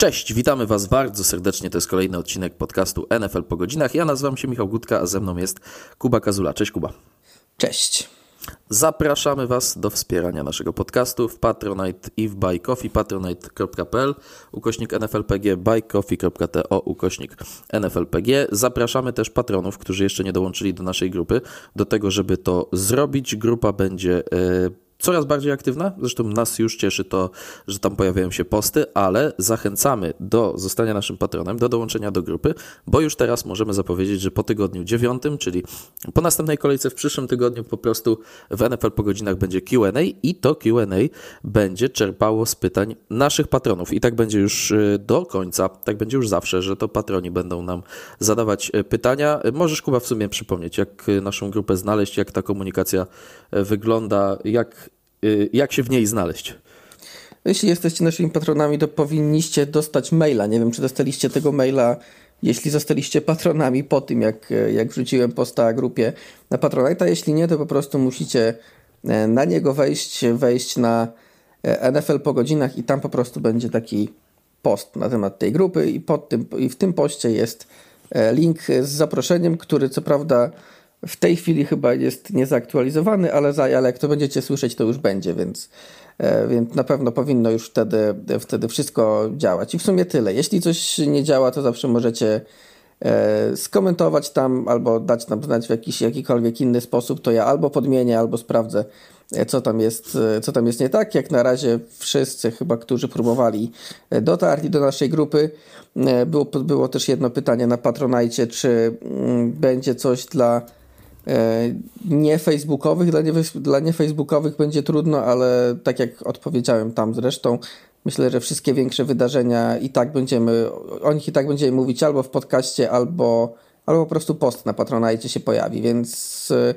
Cześć, witamy Was bardzo serdecznie. To jest kolejny odcinek podcastu NFL po godzinach. Ja nazywam się Michał Gutka, a ze mną jest Kuba Kazula. Cześć Kuba. Cześć. Zapraszamy Was do wspierania naszego podcastu w Patronite i w Buy Coffee, patronite.pl, ukośnik NFLPG, buycoffee.to, ukośnik NFLPG. Zapraszamy też patronów, którzy jeszcze nie dołączyli do naszej grupy, do tego, żeby to zrobić. Grupa będzie... Yy, coraz bardziej aktywna. Zresztą nas już cieszy to, że tam pojawiają się posty, ale zachęcamy do zostania naszym patronem, do dołączenia do grupy, bo już teraz możemy zapowiedzieć, że po tygodniu dziewiątym, czyli po następnej kolejce w przyszłym tygodniu po prostu w NFL po godzinach będzie Q&A i to Q&A będzie czerpało z pytań naszych patronów i tak będzie już y, do końca, tak będzie już zawsze, że to patroni będą nam zadawać y, pytania. Możesz Kuba w sumie przypomnieć, jak y, naszą grupę znaleźć, jak ta komunikacja wygląda, jak jak się w niej znaleźć? Jeśli jesteście naszymi patronami, to powinniście dostać maila. Nie wiem, czy dostaliście tego maila, jeśli zostaliście patronami po tym, jak, jak wrzuciłem posta grupie na Patronite. Jeśli nie, to po prostu musicie e, na niego wejść, wejść na e, NFL po godzinach i tam po prostu będzie taki post na temat tej grupy i, pod tym, i w tym poście jest e, link z zaproszeniem, który co prawda w tej chwili chyba jest niezaktualizowany, ale, za, ale jak to będziecie słyszeć, to już będzie, więc, e, więc na pewno powinno już wtedy, wtedy wszystko działać. I w sumie tyle. Jeśli coś nie działa, to zawsze możecie e, skomentować tam albo dać nam znać w jakiś jakikolwiek inny sposób, to ja albo podmienię, albo sprawdzę, e, co tam jest, co tam jest nie tak. Jak na razie wszyscy chyba, którzy próbowali dotarli do naszej grupy. Było, było też jedno pytanie na Patronajcie, czy mm, będzie coś dla nie facebookowych, dla, nie, dla niefacebookowych będzie trudno, ale tak jak odpowiedziałem tam zresztą, myślę, że wszystkie większe wydarzenia i tak będziemy, o nich i tak będziemy mówić albo w podcaście, albo, albo po prostu post na Patronite się pojawi, więc e,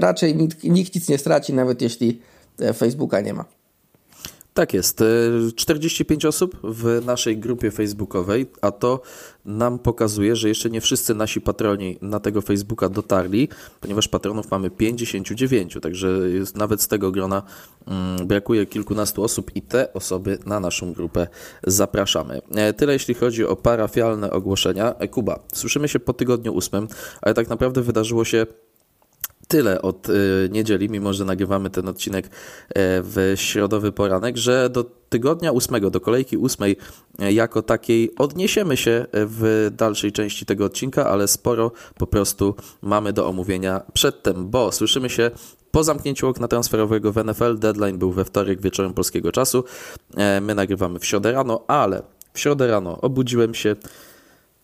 raczej nikt, nikt nic nie straci, nawet jeśli e, Facebooka nie ma. Tak jest. 45 osób w naszej grupie facebookowej, a to nam pokazuje, że jeszcze nie wszyscy nasi patroni na tego Facebooka dotarli, ponieważ patronów mamy 59, także jest, nawet z tego grona mm, brakuje kilkunastu osób i te osoby na naszą grupę zapraszamy. E, tyle jeśli chodzi o parafialne ogłoszenia. E, Kuba, słyszymy się po tygodniu ósmym, ale tak naprawdę wydarzyło się tyle od y, niedzieli, mimo że nagrywamy ten odcinek e, w środowy poranek, że do tygodnia ósmego, do kolejki ósmej e, jako takiej odniesiemy się w dalszej części tego odcinka, ale sporo po prostu mamy do omówienia przedtem, bo słyszymy się po zamknięciu okna transferowego w NFL. Deadline był we wtorek wieczorem polskiego czasu. E, my nagrywamy w środę rano, ale w środę rano obudziłem się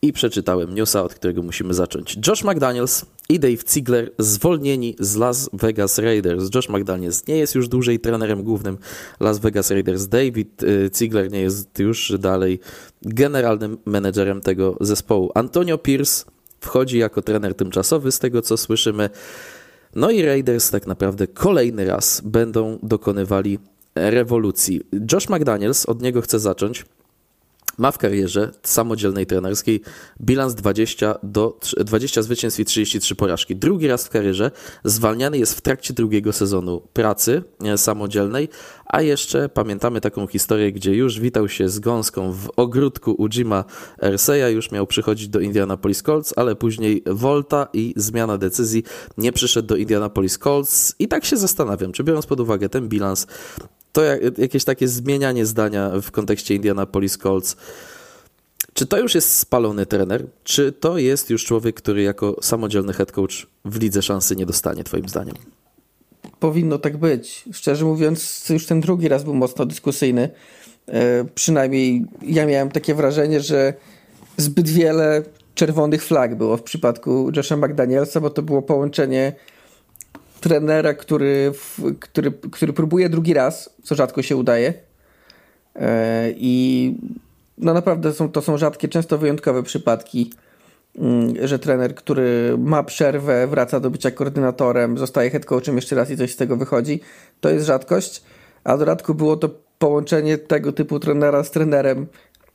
i przeczytałem newsa, od którego musimy zacząć. Josh McDaniels i Dave Ziegler zwolnieni z Las Vegas Raiders. Josh McDaniels nie jest już dłużej trenerem głównym Las Vegas Raiders. David y, Ziegler nie jest już dalej generalnym menedżerem tego zespołu. Antonio Pierce wchodzi jako trener tymczasowy, z tego co słyszymy. No i Raiders tak naprawdę kolejny raz będą dokonywali rewolucji. Josh McDaniels, od niego chcę zacząć ma w karierze samodzielnej trenerskiej. Bilans 20, do, 20 zwycięstw i 33 porażki. Drugi raz w karierze zwalniany jest w trakcie drugiego sezonu pracy e, samodzielnej, a jeszcze pamiętamy taką historię, gdzie już witał się z gąską w ogródku u Jima Erseya, już miał przychodzić do Indianapolis Colts, ale później Volta i zmiana decyzji. Nie przyszedł do Indianapolis Colts. I tak się zastanawiam, czy biorąc pod uwagę ten bilans, to jakieś takie zmienianie zdania w kontekście Indianapolis Colts. Czy to już jest spalony trener? Czy to jest już człowiek, który jako samodzielny head coach w lidze szansy nie dostanie, Twoim zdaniem? Powinno tak być. Szczerze mówiąc, już ten drugi raz był mocno dyskusyjny. E, przynajmniej ja miałem takie wrażenie, że zbyt wiele czerwonych flag było w przypadku Josha McDanielsa, bo to było połączenie trenera, który, który, który próbuje drugi raz, co rzadko się udaje. E, I no naprawdę są, to są rzadkie, często wyjątkowe przypadki, mm, że trener, który ma przerwę, wraca do bycia koordynatorem, zostaje head coachem jeszcze raz i coś z tego wychodzi. To jest rzadkość, a w dodatku było to połączenie tego typu trenera z trenerem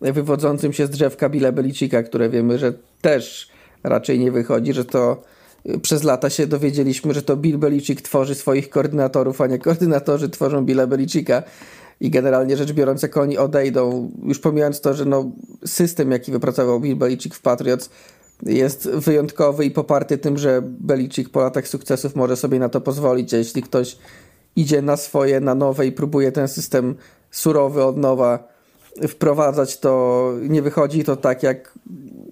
wywodzącym się z drzewka Billa Belicika, które wiemy, że też raczej nie wychodzi, że to przez lata się dowiedzieliśmy, że to Bill Belichick tworzy swoich koordynatorów, a nie koordynatorzy tworzą Billa Belicicka. i generalnie rzecz biorąc, jak oni odejdą, już pomijając to, że no, system, jaki wypracował Bill Belichick w Patriots, jest wyjątkowy i poparty tym, że Belichick po latach sukcesów może sobie na to pozwolić, a jeśli ktoś idzie na swoje, na nowe i próbuje ten system surowy od nowa wprowadzać, to nie wychodzi to tak, jak,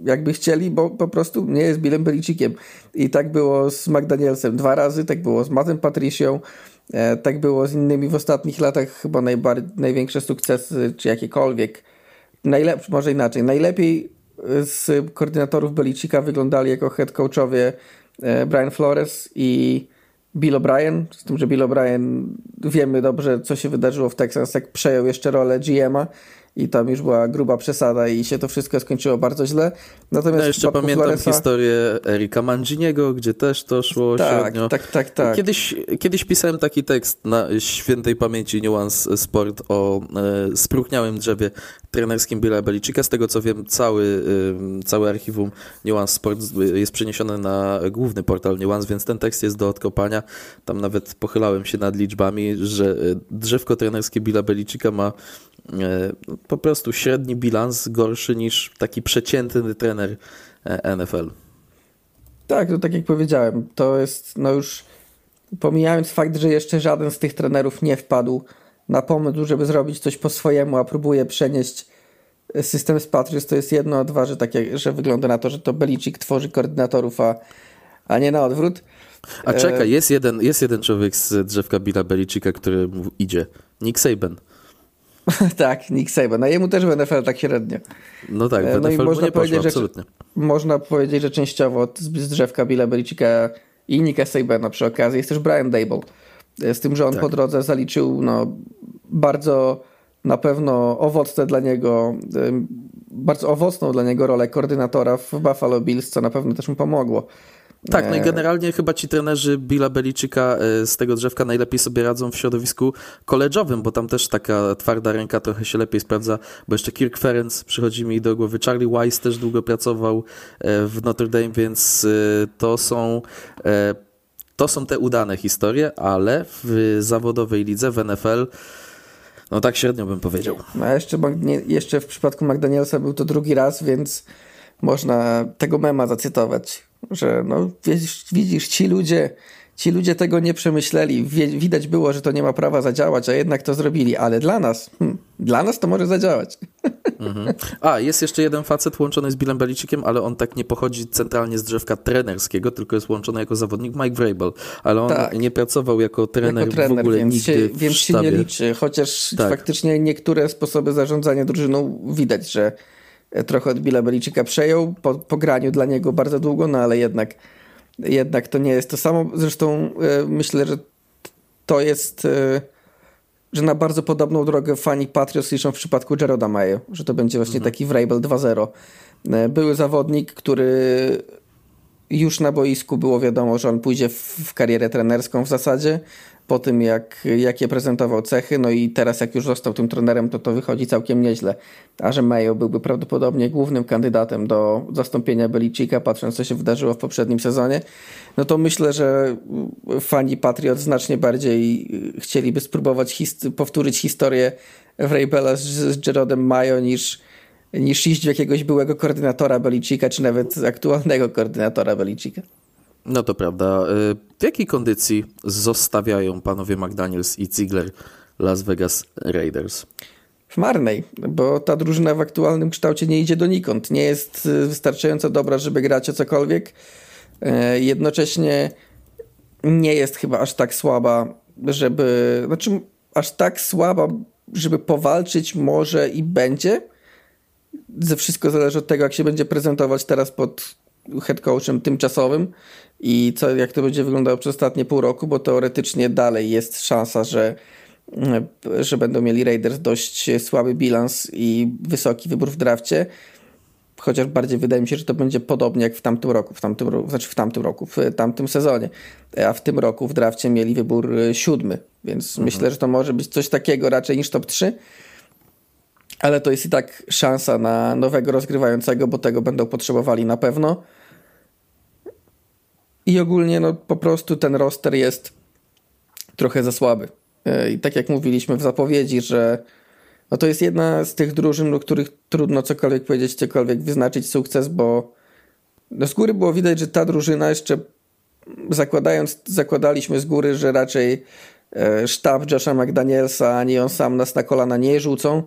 jakby chcieli, bo po prostu nie jest Billem Belicickiem. I tak było z McDanielsem dwa razy, tak było z Mattem Patricią, e, tak było z innymi w ostatnich latach, chyba największe sukcesy, czy jakiekolwiek. Najlepszy, może inaczej, najlepiej z koordynatorów Belicika wyglądali jako head coachowie e, Brian Flores i Bill O'Brien, z tym, że Bill O'Brien wiemy dobrze, co się wydarzyło w Texans, jak przejął jeszcze rolę GM-a i tam już była gruba przesada i się to wszystko skończyło bardzo źle. Natomiast ja jeszcze pamiętam historię Erika Manginiego, gdzie też to szło tak, średnio. Tak, tak, tak. Kiedyś, kiedyś pisałem taki tekst na świętej pamięci Nuance Sport o e, spróchniałym drzewie trenerskim Billa Belicika. Z tego co wiem, cały, e, całe archiwum Nuance Sport jest przeniesione na główny portal Nuance, więc ten tekst jest do odkopania. Tam nawet pochylałem się nad liczbami, że e, drzewko trenerskie Billa Belicika ma po prostu średni bilans gorszy niż taki przeciętny trener e, NFL. Tak, to tak jak powiedziałem, to jest no już pomijając fakt, że jeszcze żaden z tych trenerów nie wpadł na pomysł, żeby zrobić coś po swojemu, a próbuje przenieść system z Patriots, to jest jedno, a dwa, że, takie, że wygląda na to, że to Belichick tworzy koordynatorów, a, a nie na odwrót. A czekaj, jest jeden, jest jeden człowiek z drzewka Billa Belicicka, który idzie. Nick Saban. tak, Nick Saban. A jemu też w NFL tak średnio. No tak, w NFL no i można powiedzieć, poszło. Że, można powiedzieć, że częściowo z drzewka Billa Belicika i Nicka Sabana przy okazji jest też Brian Dable. Z tym, że on tak. po drodze zaliczył no, bardzo na pewno owocne dla niego, bardzo owocną dla niego rolę koordynatora w Buffalo Bills, co na pewno też mu pomogło. Tak, no i generalnie chyba ci trenerzy Billa Beliczyka e, z tego drzewka najlepiej sobie radzą w środowisku koleżowym, bo tam też taka twarda ręka trochę się lepiej sprawdza, bo jeszcze Kirk Ferenc przychodzi mi do głowy, Charlie Weiss też długo pracował e, w Notre Dame, więc e, to są to są te udane historie, ale w zawodowej lidze, w NFL no tak średnio bym powiedział. No a jeszcze, jeszcze w przypadku McDanielsa był to drugi raz, więc można tego mema zacytować że no, widzisz, widzisz, ci ludzie, ci ludzie tego nie przemyśleli. Widać było, że to nie ma prawa zadziałać, a jednak to zrobili, ale dla nas, hmm, dla nas to może zadziałać. Mhm. A, jest jeszcze jeden facet łączony z Billem Belicickiem, ale on tak nie pochodzi centralnie z drzewka trenerskiego, tylko jest łączony jako zawodnik Mike Vrabel, ale on tak. nie pracował jako trener, jako trener w ogóle więc nigdy się, Więc się nie liczy, chociaż tak. faktycznie niektóre sposoby zarządzania drużyną widać, że trochę od Billa Belicika przejął po, po graniu dla niego bardzo długo, no ale jednak, jednak to nie jest to samo. Zresztą e, myślę, że to jest, e, że na bardzo podobną drogę fani Patriots liczą w przypadku Jeroda Mayo, że to będzie właśnie mhm. taki Vrabel 2-0. E, były zawodnik, który już na boisku było wiadomo, że on pójdzie w, w karierę trenerską w zasadzie po tym, jak, jakie prezentował cechy, no i teraz jak już został tym trenerem, to to wychodzi całkiem nieźle. A że Mayo byłby prawdopodobnie głównym kandydatem do zastąpienia Belicika, patrząc co się wydarzyło w poprzednim sezonie, no to myślę, że fani Patriot znacznie bardziej chcieliby spróbować his powtórzyć historię Vrabela z, z Jerodem Mayo niż niż iść w jakiegoś byłego koordynatora Belicika, czy nawet aktualnego koordynatora Belicika. No to prawda. Y, w jakiej kondycji zostawiają panowie McDaniels i Ziegler Las Vegas Raiders? W marnej, bo ta drużyna w aktualnym kształcie nie idzie donikąd. Nie jest y, wystarczająco dobra, żeby grać o cokolwiek. Y, jednocześnie nie jest chyba aż tak słaba, żeby. Znaczy, aż tak słaba, żeby powalczyć może i będzie. Ze wszystko zależy od tego, jak się będzie prezentować teraz pod head coachem tymczasowym i co, jak to będzie wyglądało przez ostatnie pół roku, bo teoretycznie dalej jest szansa, że, że będą mieli Raiders dość słaby bilans i wysoki wybór w drafcie. Chociaż bardziej wydaje mi się, że to będzie podobnie jak w tamtym roku, w tamtym, znaczy w tamtym roku, w tamtym sezonie. A w tym roku w drafcie mieli wybór siódmy, więc mhm. myślę, że to może być coś takiego raczej niż top 3 ale to jest i tak szansa na nowego rozgrywającego, bo tego będą potrzebowali na pewno. I ogólnie no po prostu ten roster jest trochę za słaby. E, I tak jak mówiliśmy w zapowiedzi, że no to jest jedna z tych drużyn, do których trudno cokolwiek powiedzieć, cokolwiek wyznaczyć sukces, bo no z góry było widać, że ta drużyna jeszcze zakładając, zakładaliśmy z góry, że raczej e, sztab Josha McDanielsa ani on sam nas na kolana nie rzucą,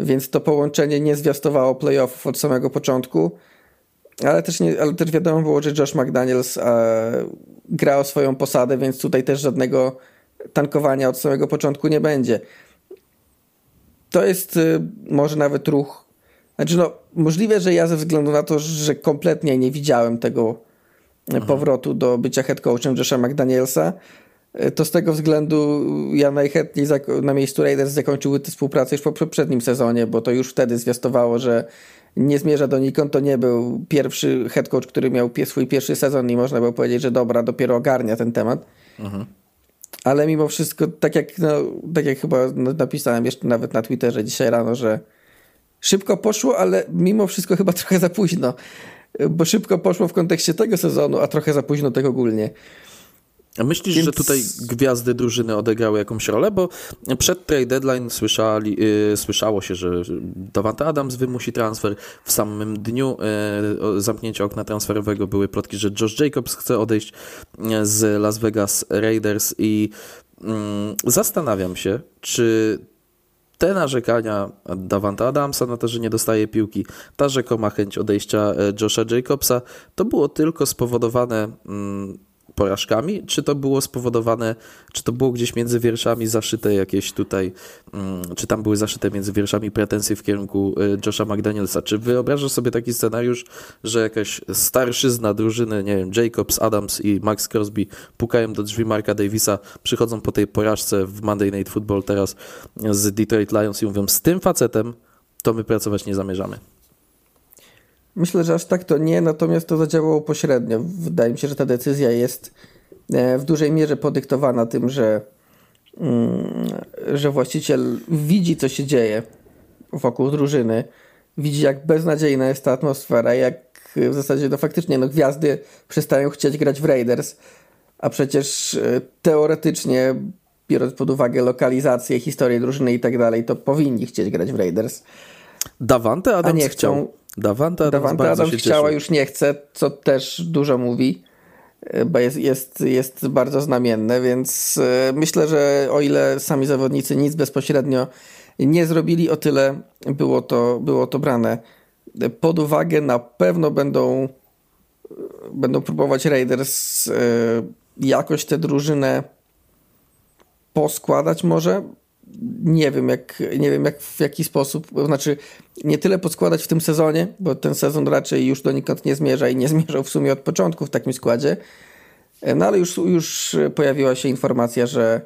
więc to połączenie nie zwiastowało playoffów od samego początku. Ale też, nie, ale też wiadomo było, że Josh McDaniels e, gra o swoją posadę, więc tutaj też żadnego tankowania od samego początku nie będzie. To jest e, może nawet ruch. Znaczy, no, możliwe, że ja ze względu na to, że kompletnie nie widziałem tego mhm. powrotu do bycia head coachem Josha McDanielsa, to z tego względu ja najchętniej na miejscu Raiders zakończyły tę współpracę już po poprzednim sezonie, bo to już wtedy zwiastowało, że nie zmierza donikąd. To nie był pierwszy head coach, który miał swój pierwszy sezon i można było powiedzieć, że dobra, dopiero ogarnia ten temat. Mhm. Ale mimo wszystko, tak jak, no, tak jak chyba napisałem jeszcze nawet na Twitterze dzisiaj rano, że szybko poszło, ale mimo wszystko chyba trochę za późno. Bo szybko poszło w kontekście tego sezonu, a trochę za późno tego ogólnie. A myślisz, Więc... że tutaj gwiazdy drużyny odegrały jakąś rolę? Bo przed trade deadline słyszali, yy, słyszało się, że Davante Adams wymusi transfer. W samym dniu yy, zamknięcia okna transferowego były plotki, że Josh Jacobs chce odejść y, z Las Vegas Raiders i yy, zastanawiam się, czy te narzekania Davanta Adamsa na to, że nie dostaje piłki, ta rzekoma chęć odejścia y, Josha Jacobsa, to było tylko spowodowane mm, porażkami, czy to było spowodowane, czy to było gdzieś między wierszami zaszyte jakieś tutaj, mm, czy tam były zaszyte między wierszami pretensje w kierunku y, Josha McDanielsa? Czy wyobrażasz sobie taki scenariusz, że jakaś starszyzna drużyny, nie wiem, Jacobs, Adams i Max Crosby pukają do drzwi Marka Davisa, przychodzą po tej porażce w Monday Night Football teraz z Detroit Lions i mówią, z tym facetem to my pracować nie zamierzamy. Myślę, że aż tak to nie, natomiast to zadziałało pośrednio. Wydaje mi się, że ta decyzja jest e, w dużej mierze podyktowana tym, że, mm, że właściciel widzi, co się dzieje wokół drużyny, widzi, jak beznadziejna jest ta atmosfera, jak w zasadzie no faktycznie no, gwiazdy przestają chcieć grać w Raiders, a przecież e, teoretycznie, biorąc pod uwagę lokalizację, historię drużyny i tak dalej, to powinni chcieć grać w Raiders. Davante Adams a nie chcą. chciał. Davante Adams, Davante Adams chciała, już nie chce, co też dużo mówi, e, bo jest, jest, jest bardzo znamienne, więc e, myślę, że o ile sami zawodnicy nic bezpośrednio nie zrobili, o tyle było to, było to brane pod uwagę. Na pewno będą, będą próbować Raiders e, jakoś tę drużynę poskładać może, nie wiem, jak, nie wiem jak, w jaki sposób, znaczy nie tyle podskładać w tym sezonie, bo ten sezon raczej już donikąd nie zmierza i nie zmierzał w sumie od początku w takim składzie, no ale już, już pojawiła się informacja, że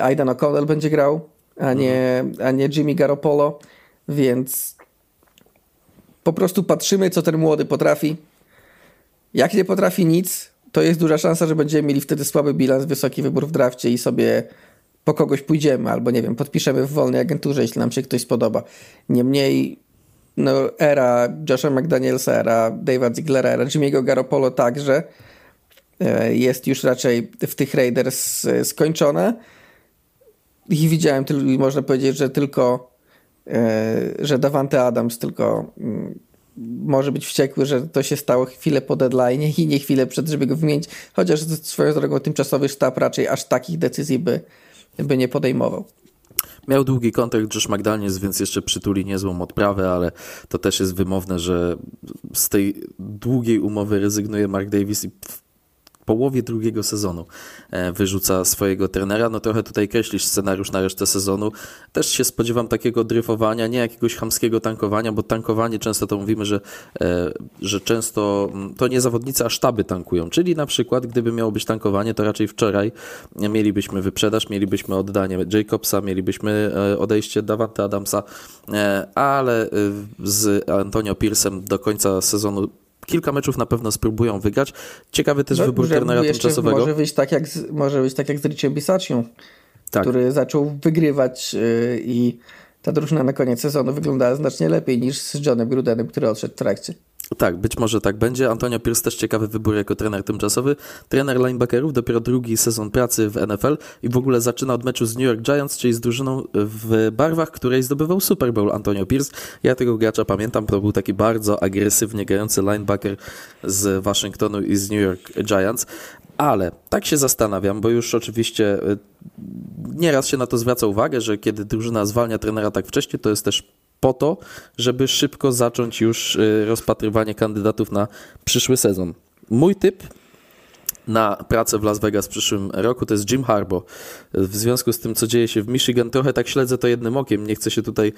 Aidan O'Connell będzie grał, a nie, a nie Jimmy Garoppolo, więc po prostu patrzymy, co ten młody potrafi. Jak nie potrafi nic, to jest duża szansa, że będziemy mieli wtedy słaby bilans, wysoki wybór w drafcie i sobie po kogoś pójdziemy, albo nie wiem, podpiszemy w wolnej agenturze, jeśli nam się ktoś spodoba. Niemniej no, era Josha McDanielsa, era Dave'a Ziglera, era Jimmy'ego Garoppolo także e, jest już raczej w tych Raiders e, skończona. I widziałem, można powiedzieć, że tylko e, że Davante Adams tylko mm, może być wściekły, że to się stało chwilę po deadline i nie chwilę przed, żeby go wymienić, chociaż swoją drogą tymczasowy sztab raczej aż takich decyzji by by nie podejmował. Miał długi kontrakt Josh McDaniels, więc jeszcze przytuli niezłą odprawę, ale to też jest wymowne, że z tej długiej umowy rezygnuje Mark Davis i połowie drugiego sezonu e, wyrzuca swojego trenera. No trochę tutaj kreślisz scenariusz na resztę sezonu. Też się spodziewam takiego dryfowania, nie jakiegoś hamskiego tankowania, bo tankowanie często to mówimy, że, e, że często mm, to nie zawodnicy, a sztaby tankują. Czyli na przykład, gdyby miało być tankowanie, to raczej wczoraj mielibyśmy wyprzedaż, mielibyśmy oddanie Jacobsa, mielibyśmy e, odejście Davante Adamsa, ale z Antonio Piersem do końca sezonu kilka meczów na pewno spróbują wygrać. Ciekawy też no, wybór trenera tymczasowego. Może być tak jak z, może być tak jak z Richiem Bisaccią, tak. który zaczął wygrywać yy, i ta drużyna na koniec sezonu wyglądała znacznie lepiej niż z Johnem Grudenem, który odszedł w trakcie. Tak, być może tak będzie. Antonio Pierce też ciekawy wybór jako trener tymczasowy. Trener linebackerów, dopiero drugi sezon pracy w NFL i w ogóle zaczyna od meczu z New York Giants, czyli z drużyną w barwach, której zdobywał Super Bowl Antonio Pierce. Ja tego gracza pamiętam, to był taki bardzo agresywnie grający linebacker z Waszyngtonu i z New York Giants. Ale tak się zastanawiam, bo już oczywiście y, nieraz się na to zwraca uwagę, że kiedy drużyna zwalnia trenera tak wcześnie, to jest też po to, żeby szybko zacząć już y, rozpatrywanie kandydatów na przyszły sezon. Mój typ na pracę w Las Vegas w przyszłym roku, to jest Jim Harbaugh. W związku z tym, co dzieje się w Michigan, trochę tak śledzę to jednym okiem. Nie chcę się tutaj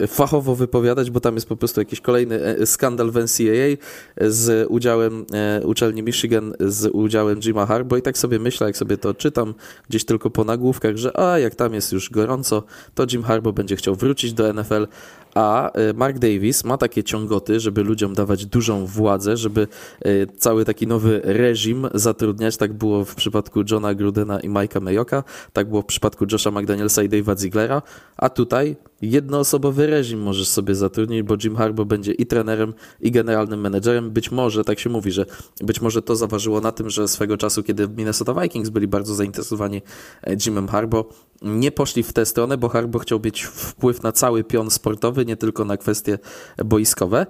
e, fachowo wypowiadać, bo tam jest po prostu jakiś kolejny e, skandal w NCAA z udziałem e, uczelni Michigan, z udziałem Jima Harbaugh i tak sobie myślę, jak sobie to czytam gdzieś tylko po nagłówkach, że a, jak tam jest już gorąco, to Jim Harbaugh będzie chciał wrócić do NFL, a e, Mark Davis ma takie ciągoty, żeby ludziom dawać dużą władzę, żeby e, cały taki nowy reżim zatrudniać. Tak było w przypadku Johna Grudena i Mike'a Mayoka, tak było w przypadku Josha McDanielsa i Dave'a Ziglera, a tutaj jednoosobowy reżim możesz sobie zatrudnić, bo Jim Harbaugh będzie i trenerem, i generalnym menedżerem. Być może, tak się mówi, że być może to zaważyło na tym, że swego czasu, kiedy Minnesota Vikings byli bardzo zainteresowani e, Jimem Harbaugh, nie poszli w tę stronę, bo Harbaugh chciał mieć wpływ na cały pion sportowy, nie tylko na kwestie boiskowe.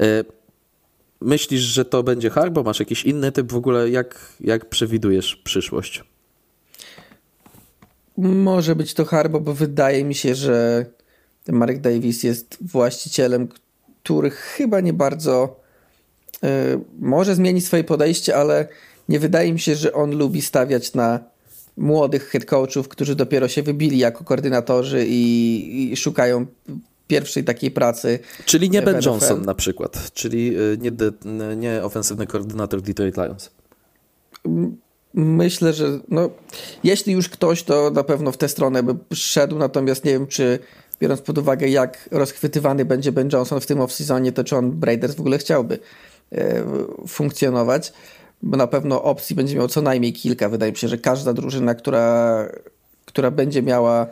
E, myślisz, że to będzie Harbaugh? Masz jakiś inny typ w ogóle? Jak, jak przewidujesz przyszłość? Może być to Harbaugh, bo wydaje mi się, że Mark Davis jest właścicielem, który chyba nie bardzo y, może zmienić swoje podejście, ale nie wydaje mi się, że on lubi stawiać na młodych head coachów, którzy dopiero się wybili jako koordynatorzy i, i szukają pierwszej takiej pracy. Czyli nie Ben Johnson na przykład, czyli y, nie, de, nie ofensywny koordynator Detroit Lions. Myślę, że no, jeśli już ktoś, to na pewno w tę stronę by szedł, natomiast nie wiem, czy biorąc pod uwagę, jak rozchwytywany będzie Ben Johnson w tym off-seasonie, to czy on Raiders w ogóle chciałby e, funkcjonować, bo na pewno opcji będzie miał co najmniej kilka. Wydaje mi się, że każda drużyna, która, która będzie miała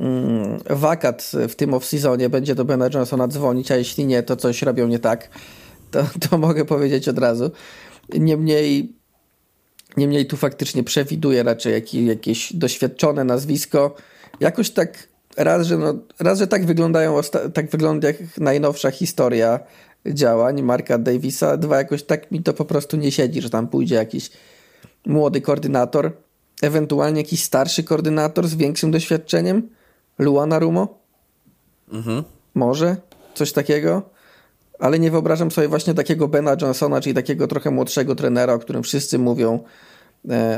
mm, wakat w tym off-seasonie, będzie do Bena Johnsona dzwonić, a jeśli nie, to coś robią nie tak. To, to mogę powiedzieć od razu. Niemniej Niemniej tu faktycznie przewiduje raczej jakieś doświadczone nazwisko. Jakoś tak raz, że, no, raz, że tak wyglądają, tak wygląda jak najnowsza historia działań Marka Davisa, dwa, jakoś tak mi to po prostu nie siedzi, że tam pójdzie jakiś młody koordynator, ewentualnie jakiś starszy koordynator z większym doświadczeniem, Luana Rumo? Mhm. Może? Coś takiego? Ale nie wyobrażam sobie właśnie takiego Bena Johnsona, czyli takiego trochę młodszego trenera, o którym wszyscy mówią,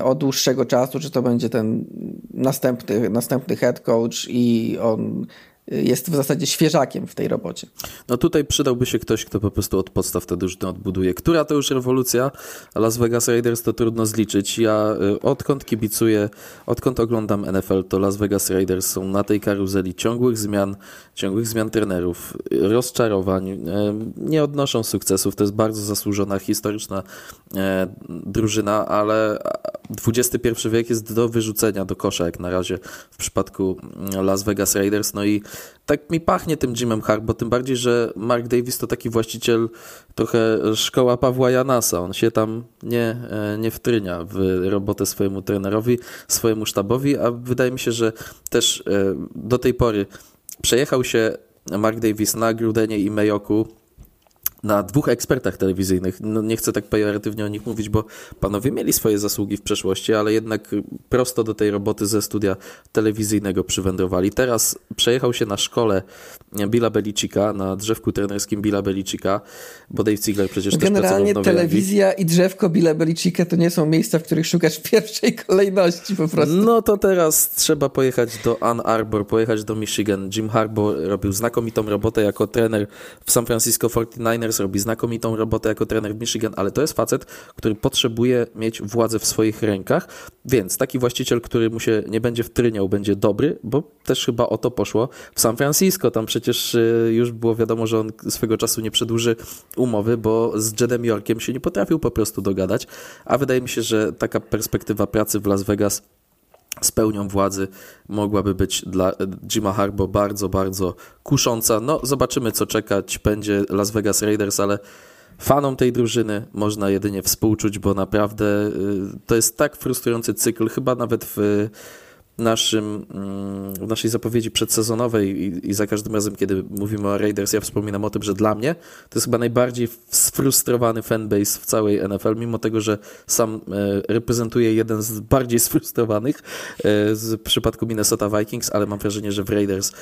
od dłuższego czasu, czy to będzie ten następny, następny head coach i on jest w zasadzie świeżakiem w tej robocie. No tutaj przydałby się ktoś, kto po prostu od podstaw tę drużynę odbuduje. Która to już rewolucja? Las Vegas Raiders to trudno zliczyć. Ja y, odkąd kibicuję, odkąd oglądam NFL, to Las Vegas Raiders są na tej karuzeli ciągłych zmian, ciągłych zmian trenerów, rozczarowań, y, nie odnoszą sukcesów. To jest bardzo zasłużona, historyczna y, drużyna, ale XXI wiek jest do wyrzucenia do kosza jak na razie w przypadku Las Vegas Raiders. No i tak mi pachnie tym Jimem bo tym bardziej, że Mark Davis to taki właściciel trochę szkoła Pawła Janasa. On się tam nie, e, nie wtrynia w robotę swojemu trenerowi, swojemu sztabowi, a wydaje mi się, że też e, do tej pory przejechał się Mark Davis na Grudenie i Mayoku na dwóch ekspertach telewizyjnych. No nie chcę tak pejoratywnie o nich mówić, bo panowie mieli swoje zasługi w przeszłości, ale jednak prosto do tej roboty ze studia telewizyjnego przywędrowali. Teraz przejechał się na szkole Billa Belicika, na drzewku trenerskim Billa Belicika, bo Dave Ziegler przecież Generalnie też telewizja i drzewko Billa Belicika to nie są miejsca, w których szukasz w pierwszej kolejności po prostu. No to teraz trzeba pojechać do Ann Arbor, pojechać do Michigan. Jim Harbaugh robił znakomitą robotę jako trener w San Francisco 49ers robi znakomitą robotę jako trener w Michigan, ale to jest facet, który potrzebuje mieć władzę w swoich rękach, więc taki właściciel, który mu się nie będzie wtryniał, będzie dobry, bo też chyba o to poszło w San Francisco. Tam przecież y, już było wiadomo, że on swego czasu nie przedłuży umowy, bo z Jedem Yorkiem się nie potrafił po prostu dogadać, a wydaje mi się, że taka perspektywa pracy w Las Vegas z pełnią władzy mogłaby być dla Jima Harbo bardzo, bardzo kusząca. No, zobaczymy, co czekać będzie Las Vegas Raiders, ale Fanom tej drużyny można jedynie współczuć, bo naprawdę y, to jest tak frustrujący cykl, chyba nawet w naszym, mm, w naszej zapowiedzi przedsezonowej i, i, za każdym razem, kiedy mówimy o Raiders, ja wspominam o tym, że dla mnie to jest chyba najbardziej sfrustrowany fanbase w całej NFL, mimo tego, że sam e, reprezentuję jeden z bardziej sfrustrowanych e, z przypadku Minnesota Vikings, ale mam wrażenie, że w Raiders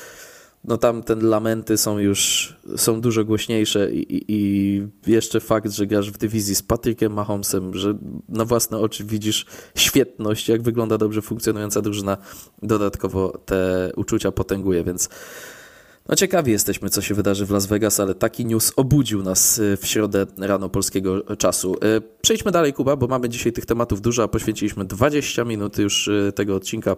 no tam te lamenty są już są dużo głośniejsze i, i, jeszcze fakt, że grasz w dywizji z Patrykiem Mahomesem, że na własne oczy widzisz świetność, jak wygląda dobrze funkcjonująca drużyna, dodatkowo te uczucia potęguje, więc no ciekawi jesteśmy, co się wydarzy w Las Vegas, ale taki news obudził nas y, w środę rano polskiego czasu. Y, przejdźmy dalej, Kuba, bo mamy dzisiaj tych tematów dużo, a poświęciliśmy 20 minut już y, tego odcinka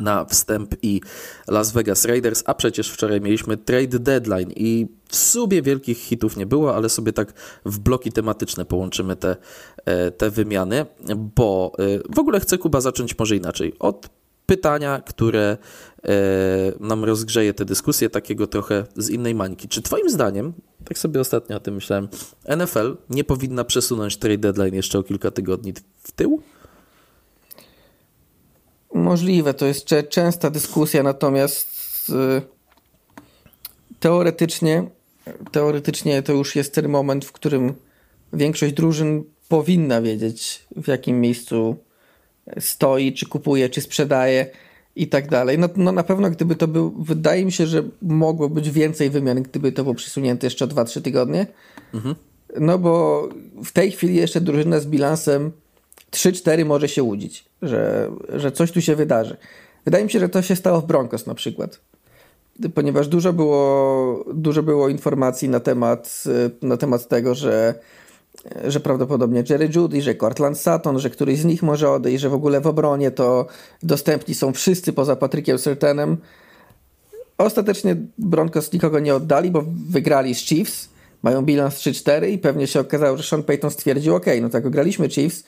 na wstęp i Las Vegas Raiders, a przecież wczoraj mieliśmy trade deadline i w sumie wielkich hitów nie było, ale sobie tak w bloki tematyczne połączymy te, e, te wymiany, bo e, w ogóle chcę Kuba zacząć może inaczej. Od pytania, które e, nam rozgrzeje tę dyskusję, takiego trochę z innej mańki. Czy Twoim zdaniem, tak sobie ostatnio o tym myślałem, NFL nie powinna przesunąć trade deadline jeszcze o kilka tygodni w tył? Możliwe, to jest częsta dyskusja, natomiast y, teoretycznie, teoretycznie to już jest ten moment, w którym większość drużyn powinna wiedzieć, w jakim miejscu stoi, czy kupuje, czy sprzedaje i tak dalej. No, no na pewno gdyby to był, wydaje mi się, że mogło być więcej wymian, gdyby to było przesunięte jeszcze o 2-3 tygodnie. Mhm. No bo w tej chwili jeszcze drużyna z bilansem 3-4 może się łudzić, że, że coś tu się wydarzy. Wydaje mi się, że to się stało w Broncos na przykład. Ponieważ dużo było, dużo było informacji na temat, na temat tego, że, że prawdopodobnie Jerry Judy, że Cortland Sutton, że któryś z nich może odejść, że w ogóle w obronie to dostępni są wszyscy poza Patrykiem Sertanem. Ostatecznie Broncos nikogo nie oddali, bo wygrali z Chiefs, mają bilans 3-4 i pewnie się okazało, że Sean Payton stwierdził, ok, no tak, graliśmy Chiefs,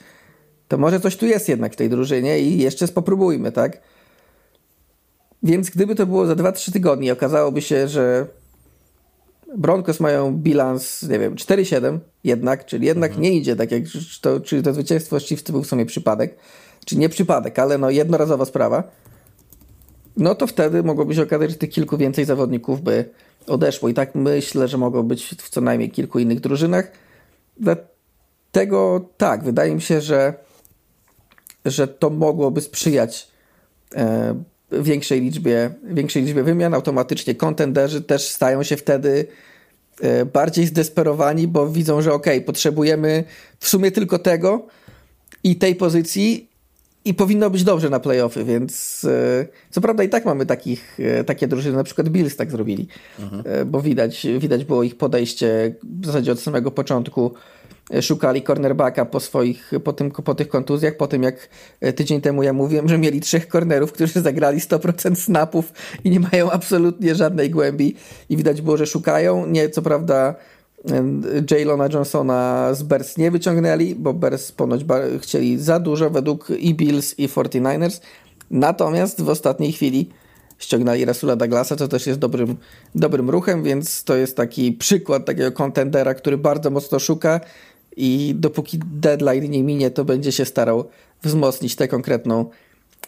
to może coś tu jest jednak w tej drużynie i jeszcze spopróbujmy, tak? Więc gdyby to było za 2-3 tygodnie, okazałoby się, że Broncos mają bilans, nie wiem, 4-7 jednak, czyli jednak mhm. nie idzie tak jak to, czyli to zwycięstwo Chiefs był w sumie przypadek, czy nie przypadek, ale no jednorazowa sprawa, no to wtedy mogłoby się okazać, że tych kilku więcej zawodników by odeszło i tak myślę, że mogło być w co najmniej kilku innych drużynach. Dlatego tak, wydaje mi się, że że to mogłoby sprzyjać e, większej liczbie, większej liczbie wymian. Automatycznie kontenderzy też stają się wtedy e, bardziej zdesperowani, bo widzą, że ok, potrzebujemy w sumie tylko tego i tej pozycji i powinno być dobrze na playoffy, więc e, co prawda i tak mamy takich, takie drużyny, na przykład Bills tak zrobili, mhm. bo widać, widać było ich podejście w zasadzie od samego początku szukali cornerbacka po swoich, po, tym, po tych kontuzjach, po tym jak e, tydzień temu ja mówiłem, że mieli trzech cornerów, którzy zagrali 100% snapów i nie mają absolutnie żadnej głębi i widać było, że szukają. Nie, co prawda Jaylona Johnsona z Bears nie wyciągnęli, bo Bears ponoć chcieli za dużo według i Bills i 49ers. Natomiast w ostatniej chwili ściągnęli Rasula Douglasa, co też jest dobrym, dobrym ruchem, więc to jest taki przykład takiego kontendera, który bardzo mocno szuka i dopóki deadline nie minie, to będzie się starał wzmocnić tę konkretną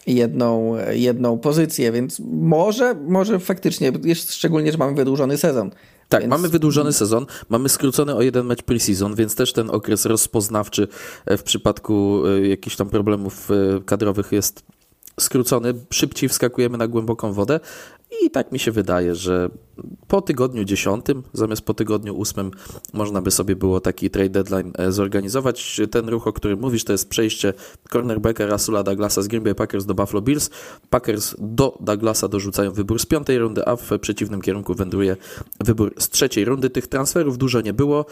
jedną, jedną pozycję, więc może, może faktycznie, szczególnie, że mamy wydłużony sezon. Tak, więc... mamy wydłużony sezon, mamy skrócony o jeden mecz pre-season, więc też ten okres rozpoznawczy w przypadku e, jakichś tam problemów e, kadrowych jest skrócony, szybciej wskakujemy na głęboką wodę i tak mi się wydaje, że po tygodniu dziesiątym, zamiast po tygodniu ósmym, można by sobie było taki trade deadline e, zorganizować. Ten ruch, o którym mówisz, to jest przejście cornerbacka Rasula Douglasa z Green Bay Packers do Buffalo Bills. Packers do Douglasa dorzucają wybór z piątej rundy, a w przeciwnym kierunku wędruje wybór z trzeciej rundy. Tych transferów dużo nie było,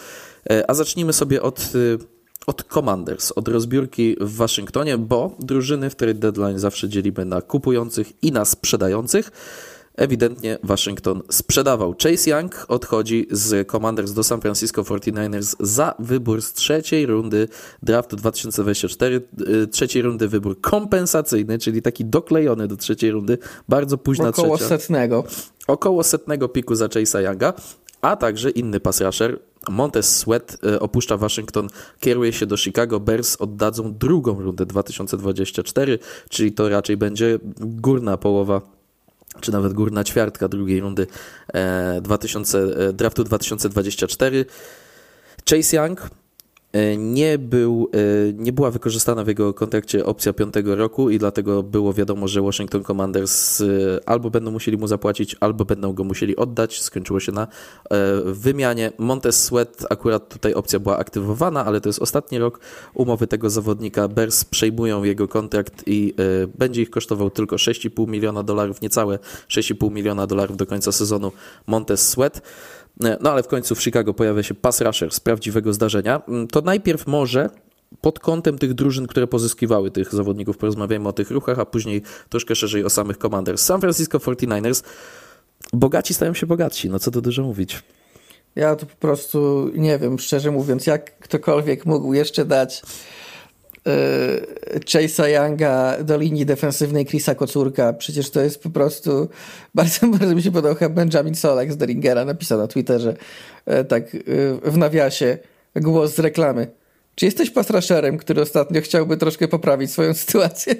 e, a zacznijmy sobie od e, od Commanders, od rozbiórki w Waszyngtonie, bo drużyny w trade deadline zawsze dzielimy na kupujących i na sprzedających. Ewidentnie Waszyngton sprzedawał. Chase Young odchodzi z Commanders do San Francisco 49ers za wybór z trzeciej rundy draftu 2024. Y, trzeciej rundy wybór kompensacyjny, czyli taki doklejony do trzeciej rundy. Bardzo późna Około trzecia. setnego. Około setnego piku za Chase'a Younga, a także inny pass rusher Montez Sweat e, opuszcza Waszyngton, kieruje się do Chicago. Bears oddadzą drugą rundę 2024, czyli to raczej będzie górna połowa czy nawet górna ćwiartka drugiej rundy 2000, draftu 2024. Chase Young E, nie, był, e, nie była wykorzystana w jego kontrakcie opcja piątego roku i dlatego było wiadomo, że Washington Commanders e, albo będą musieli mu zapłacić, albo będą go musieli oddać. Skończyło się na wymianie. Montez Sweat, akurat tutaj opcja była aktywowana, ale to jest ostatni rok umowy tego zawodnika. Bears przejmują jego kontrakt i będzie ich kosztował tylko 6,5 miliona dolarów, niecałe 6,5 miliona dolarów do końca sezonu Montez Sweat. No ale w końcu w Chicago pojawia się pass rusher z prawdziwego zdarzenia. Mm, to najpierw może pod kątem tych drużyn, które pozyskiwały tych zawodników, porozmawiajmy o tych ruchach, a później troszkę szerzej o samych Commanders. San Francisco 49ers, bogaci stają się bogatsi, no co tu dużo mówić. Ja to po prostu nie wiem, szczerze mówiąc, jak ktokolwiek mógł jeszcze dać E, Chase'a Younga do linii defensywnej Chrisa Kocurka. Przecież to jest po prostu bardzo, bardzo mi się podobał Benjamin Solak z Deringera napisał na Twitterze e, tak e, w nawiasie głos z reklamy. Czy jesteś pastrasherem, który ostatnio chciałby troszkę poprawić swoją sytuację?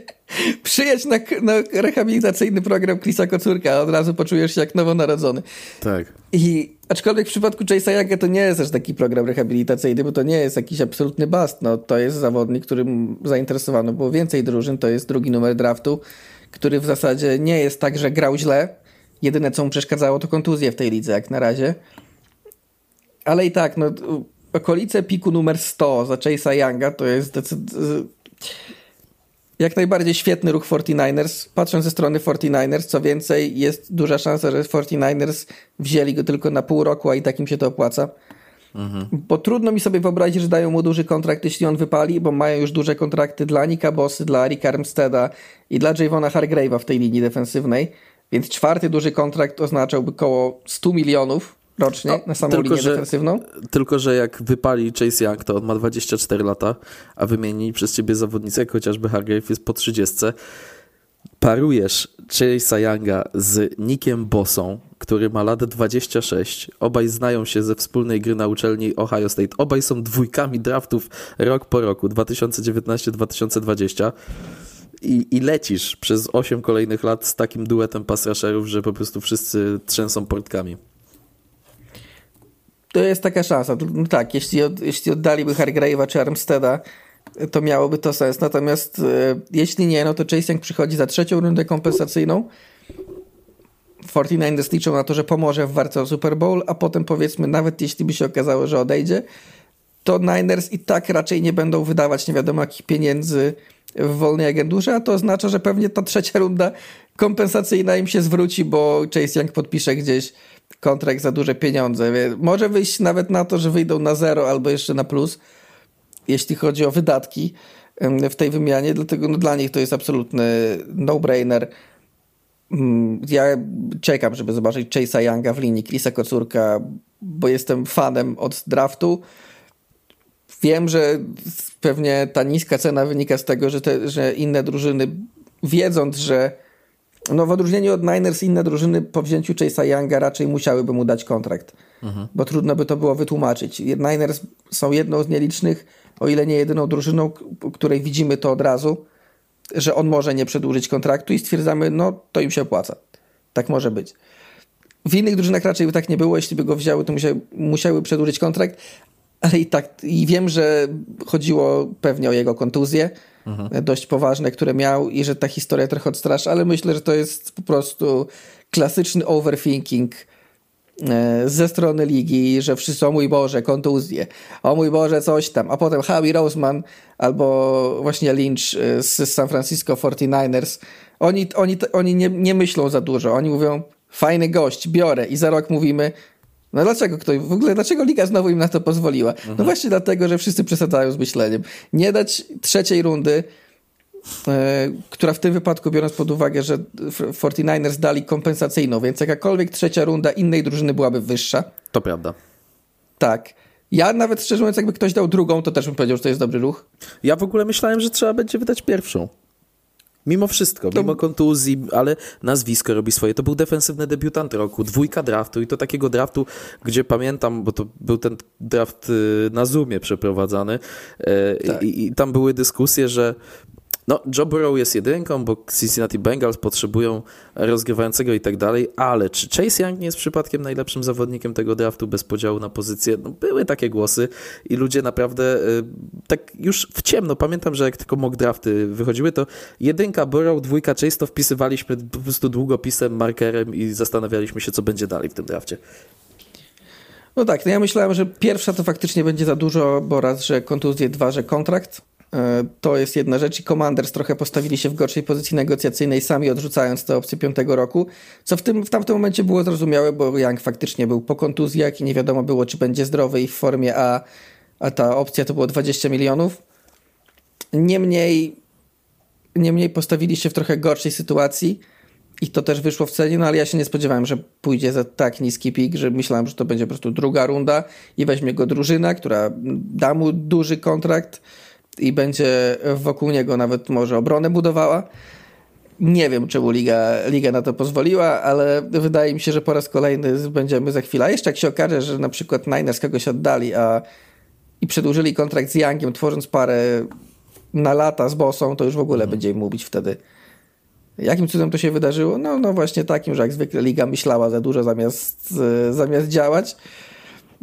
Przyjedź na, na rehabilitacyjny program Chrisa Kocurka, a od razu poczujesz się jak nowonarodzony. Tak. I aczkolwiek w przypadku Chase'a Younga to nie jest też taki program rehabilitacyjny, bo to nie jest jakiś absolutny bast. No, to jest zawodnik, którym zainteresowano było więcej drużyn. To jest drugi numer draftu, który w zasadzie nie jest tak, że grał źle. Jedyne, co mu przeszkadzało, to kontuzje w tej lidze, jak na razie. Ale i tak, no okolice piku numer 100 za Chase'a Younga to jest jak najbardziej świetny ruch 49ers. Patrząc ze strony 49ers, co więcej, jest duża szansa, że 49ers wzięli go tylko na pół roku, a i tak im się to opłaca. Mhm. Bo trudno mi sobie wyobrazić, że dają mu duży kontrakt, jeśli on wypali, bo mają już duże kontrakty dla Nika Bossy, dla Ricka Armsteada i dla Javona Hargrave'a w tej linii defensywnej. Więc czwarty duży kontrakt oznaczałby około 100 milionów rocznie no, na samą tylko, linię że, defensywną. Tylko, że jak wypali Chase Young, to on ma 24 lata, a wymieni przez ciebie zawodnicę, jak chociażby Hargrave jest po 30. Parujesz Chase'a Younga z Nickiem Bossą, który ma lat 26. Obaj znają się ze wspólnej gry na uczelni Ohio State. Obaj są dwójkami draftów rok po roku, 2019-2020. I, I lecisz przez 8 kolejnych lat z takim duetem pass rusherów, że po prostu wszyscy trzęsą portkami to jest taka szansa. No tak, jeśli, od, jeśli oddaliby Hargrave'a czy Armsteada, to miałoby to sens. Natomiast e, jeśli nie, no to Chase przychodzi za trzecią rundę kompensacyjną. 49ers liczą na to, że pomoże w walce o Super Bowl, a potem powiedzmy, nawet jeśli by się okazało, że odejdzie, to Niners i tak raczej nie będą wydawać nie wiadomo jakich pieniędzy w wolnej agenturze, a to oznacza, że pewnie ta trzecia runda kompensacyjna im się zwróci, bo Chase Young podpisze gdzieś kontrakt za duże pieniądze. Może wyjść nawet na to, że wyjdą na zero albo jeszcze na plus, jeśli chodzi o wydatki w tej wymianie, dlatego no, dla nich to jest absolutny no-brainer. Mm, ja czekam, żeby zobaczyć Chase'a Younga w linii Chrisa Kocurka, bo jestem fanem od draftu. Wiem, że pewnie ta niska cena wynika z tego, że, te, że inne drużyny, wiedząc, że no w odróżnieniu od Niners inne drużyny po wzięciu Chase'a Younga raczej musiałyby mu dać kontrakt, mhm. bo trudno by to było wytłumaczyć. Niners są jedną z nielicznych, o ile nie jedyną drużyną, której widzimy to od razu, że on może nie przedłużyć kontraktu i stwierdzamy, no to im się opłaca. Tak może być. W innych drużynach raczej by tak nie było, jeśli by go wzięły, to musiały, musiały przedłużyć kontrakt, ale i tak, i wiem, że chodziło pewnie o jego kontuzję, mhm. dość poważne, które miał i że ta historia trochę odstrasza, ale myślę, że to jest po prostu klasyczny overthinking e, ze strony ligi, że wszyscy, o mój Boże, kontuzje, o mój Boże, coś tam, a potem Howie Roseman albo właśnie Lynch e, z San Francisco 49ers, oni, oni, oni nie, nie myślą za dużo, oni mówią, fajny gość, biorę i za rok mówimy, no dlaczego ktoś, w ogóle dlaczego Liga znowu im na to pozwoliła? No mhm. No właśnie dlatego, że wszyscy przesadzają z myśleniem. Nie dać trzeciej rundy, e, która w tym wypadku, biorąc pod uwagę, że 49ers dali kompensacyjną, więc jakakolwiek trzecia runda innej drużyny byłaby wyższa. To prawda. Tak. Ja nawet szczerze mówiąc, jakby ktoś dał drugą, to też bym powiedział, że to jest dobry ruch. Ja w ogóle myślałem, że trzeba będzie wydać pierwszą. Mimo wszystko, to... mimo kontuzji, ale nazwisko robi swoje. To był defensywny debiutant roku, dwójka draftu i to takiego draftu, gdzie pamiętam, bo to był ten draft y, na Zoomie przeprowadzany y, tak. i, i tam były dyskusje, że no, Joe Burrow jest jedynką, bo Cincinnati Bengals potrzebują rozgrywającego i tak dalej, ale czy Chase Young nie jest przypadkiem najlepszym zawodnikiem tego draftu bez podziału na pozycję? No, były takie głosy i ludzie naprawdę y, tak już w ciemno, pamiętam, że jak tylko mock drafty wychodziły, to jedynka Burrow, dwójka Chase to wpisywaliśmy po prostu długopisem, markerem i zastanawialiśmy się, co będzie dalej w tym drafcie. No tak, no ja myślałem, że pierwsza to faktycznie będzie za dużo, bo raz, że kontuzje, dwa, że kontrakt to jest jedna rzecz i Commanders trochę postawili się w gorszej pozycji negocjacyjnej, sami odrzucając te opcje piątego roku, co w, tym, w tamtym momencie było zrozumiałe, bo Young faktycznie był po kontuzjach i nie wiadomo było, czy będzie zdrowy i w formie A, a ta opcja to było 20 milionów. Niemniej, niemniej postawili się w trochę gorszej sytuacji i to też wyszło w cenie, no ale ja się nie spodziewałem, że pójdzie za tak niski pik, że myślałem, że to będzie po prostu druga runda i weźmie go drużyna, która da mu duży kontrakt, i będzie wokół niego nawet może obronę budowała. Nie wiem, czemu Liga, Liga na to pozwoliła, ale wydaje mi się, że po raz kolejny będziemy za chwilę. A jeszcze jak się okaże, że na przykład Niners kogoś oddali a, i przedłużyli kontrakt z Youngiem, tworząc parę na lata z Bosą, to już w ogóle mhm. będzie im mówić wtedy. Jakim cudem to się wydarzyło? No, no właśnie takim, że jak zwykle Liga myślała za dużo zamiast, zamiast działać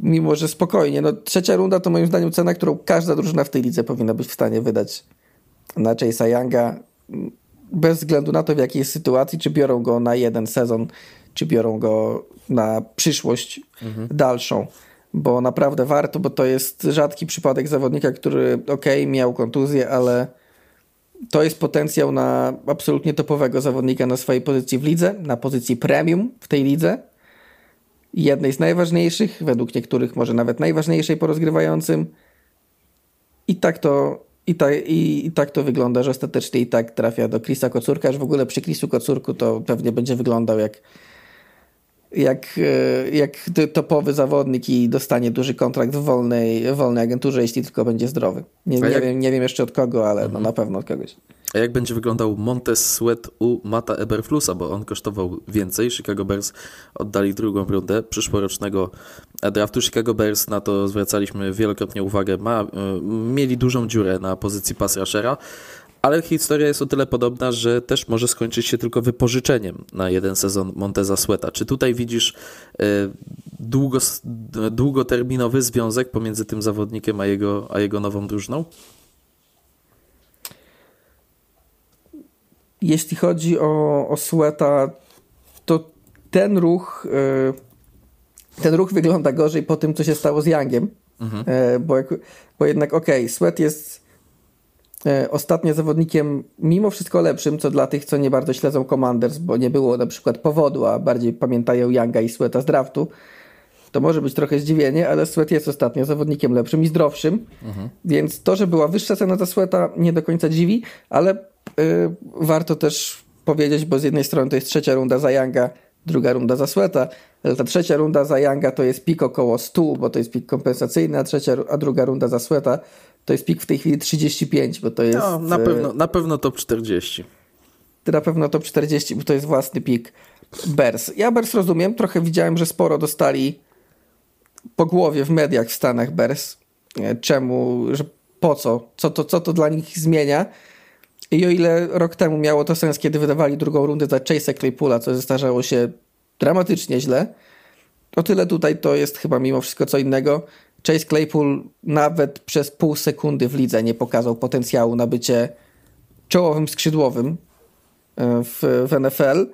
mimo że spokojnie. No, trzecia runda to moim zdaniem cena, którą każda drużyna w tej lidze powinna być w stanie wydać na Chase'a Younga, bez względu na to, w jakiej jest sytuacji, czy biorą go na jeden sezon, czy biorą go na przyszłość mhm. dalszą. Bo naprawdę warto, bo to jest rzadki przypadek zawodnika, który ok, miał kontuzję, ale to jest potencjał na absolutnie topowego zawodnika na swojej pozycji w lidze, na pozycji premium w tej lidze jednej z najważniejszych, według niektórych może nawet najważniejszej po rozgrywającym. I tak to, i, ta, i, i tak to wygląda, że ostatecznie i tak trafia do Krisa Kocurka, aż w ogóle przy Krisu Kocurku to pewnie będzie wyglądał jak jak, e, jak topowy zawodnik i dostanie duży kontrakt w wolnej, wolnej agenturze, jeśli tylko będzie zdrowy. Nie, nie jak... wiem, nie wiem jeszcze od kogo, ale mhm. no na pewno od kogoś. A jak będzie wyglądał Montez Sweat u Mata Eberflusa, bo on kosztował więcej. Chicago Bears oddali drugą rundę przyszłorocznego draftu. Chicago Bears, na to zwracaliśmy wielokrotnie uwagę, ma, e, mieli dużą dziurę na pozycji pass rushera, ale historia jest o tyle podobna, że też może skończyć się tylko wypożyczeniem na jeden sezon Monteza Sweata. Czy tutaj widzisz e, długo, długoterminowy związek pomiędzy tym zawodnikiem a jego, a jego nową drużyną? Jeśli chodzi o, o to ten ruch e, ten ruch wygląda gorzej po tym, co się stało z Youngiem, mhm. E, bo, bo jednak okej, okay, Sweat jest ostatnio zawodnikiem mimo wszystko lepszym, co dla tych, co nie bardzo śledzą Commanders, bo nie było na przykład powodu, a bardziej pamiętają Younga i Sweata z draftu, to może być trochę zdziwienie, ale Sweat jest ostatnio zawodnikiem lepszym i zdrowszym, mhm. więc to, że była wyższa cena za Sweata nie do końca dziwi, ale yy, warto też powiedzieć, bo z jednej strony to jest trzecia runda za Younga, druga runda za Sweata, ale ta trzecia runda za Younga to jest pik około 100, bo to jest pik kompensacyjny, a, trzecia, a druga runda za Sweata to jest pik w tej chwili 35, bo to jest... No, na pewno, na pewno top 40. Na pewno top 40, bo to jest własny pik Bers. Ja Bers rozumiem, trochę widziałem, że sporo dostali po głowie w mediach w Stanach Bers. Czemu, że po co, co to, co to dla nich zmienia. I o ile rok temu miało to sens, kiedy wydawali drugą rundę za Chase'a Claypoola, co zestarzało się dramatycznie źle, o tyle tutaj to jest chyba mimo wszystko co innego. Chase Claypool nawet przez pół sekundy w lidze nie pokazał potencjału na bycie czołowym skrzydłowym e, w, w NFL.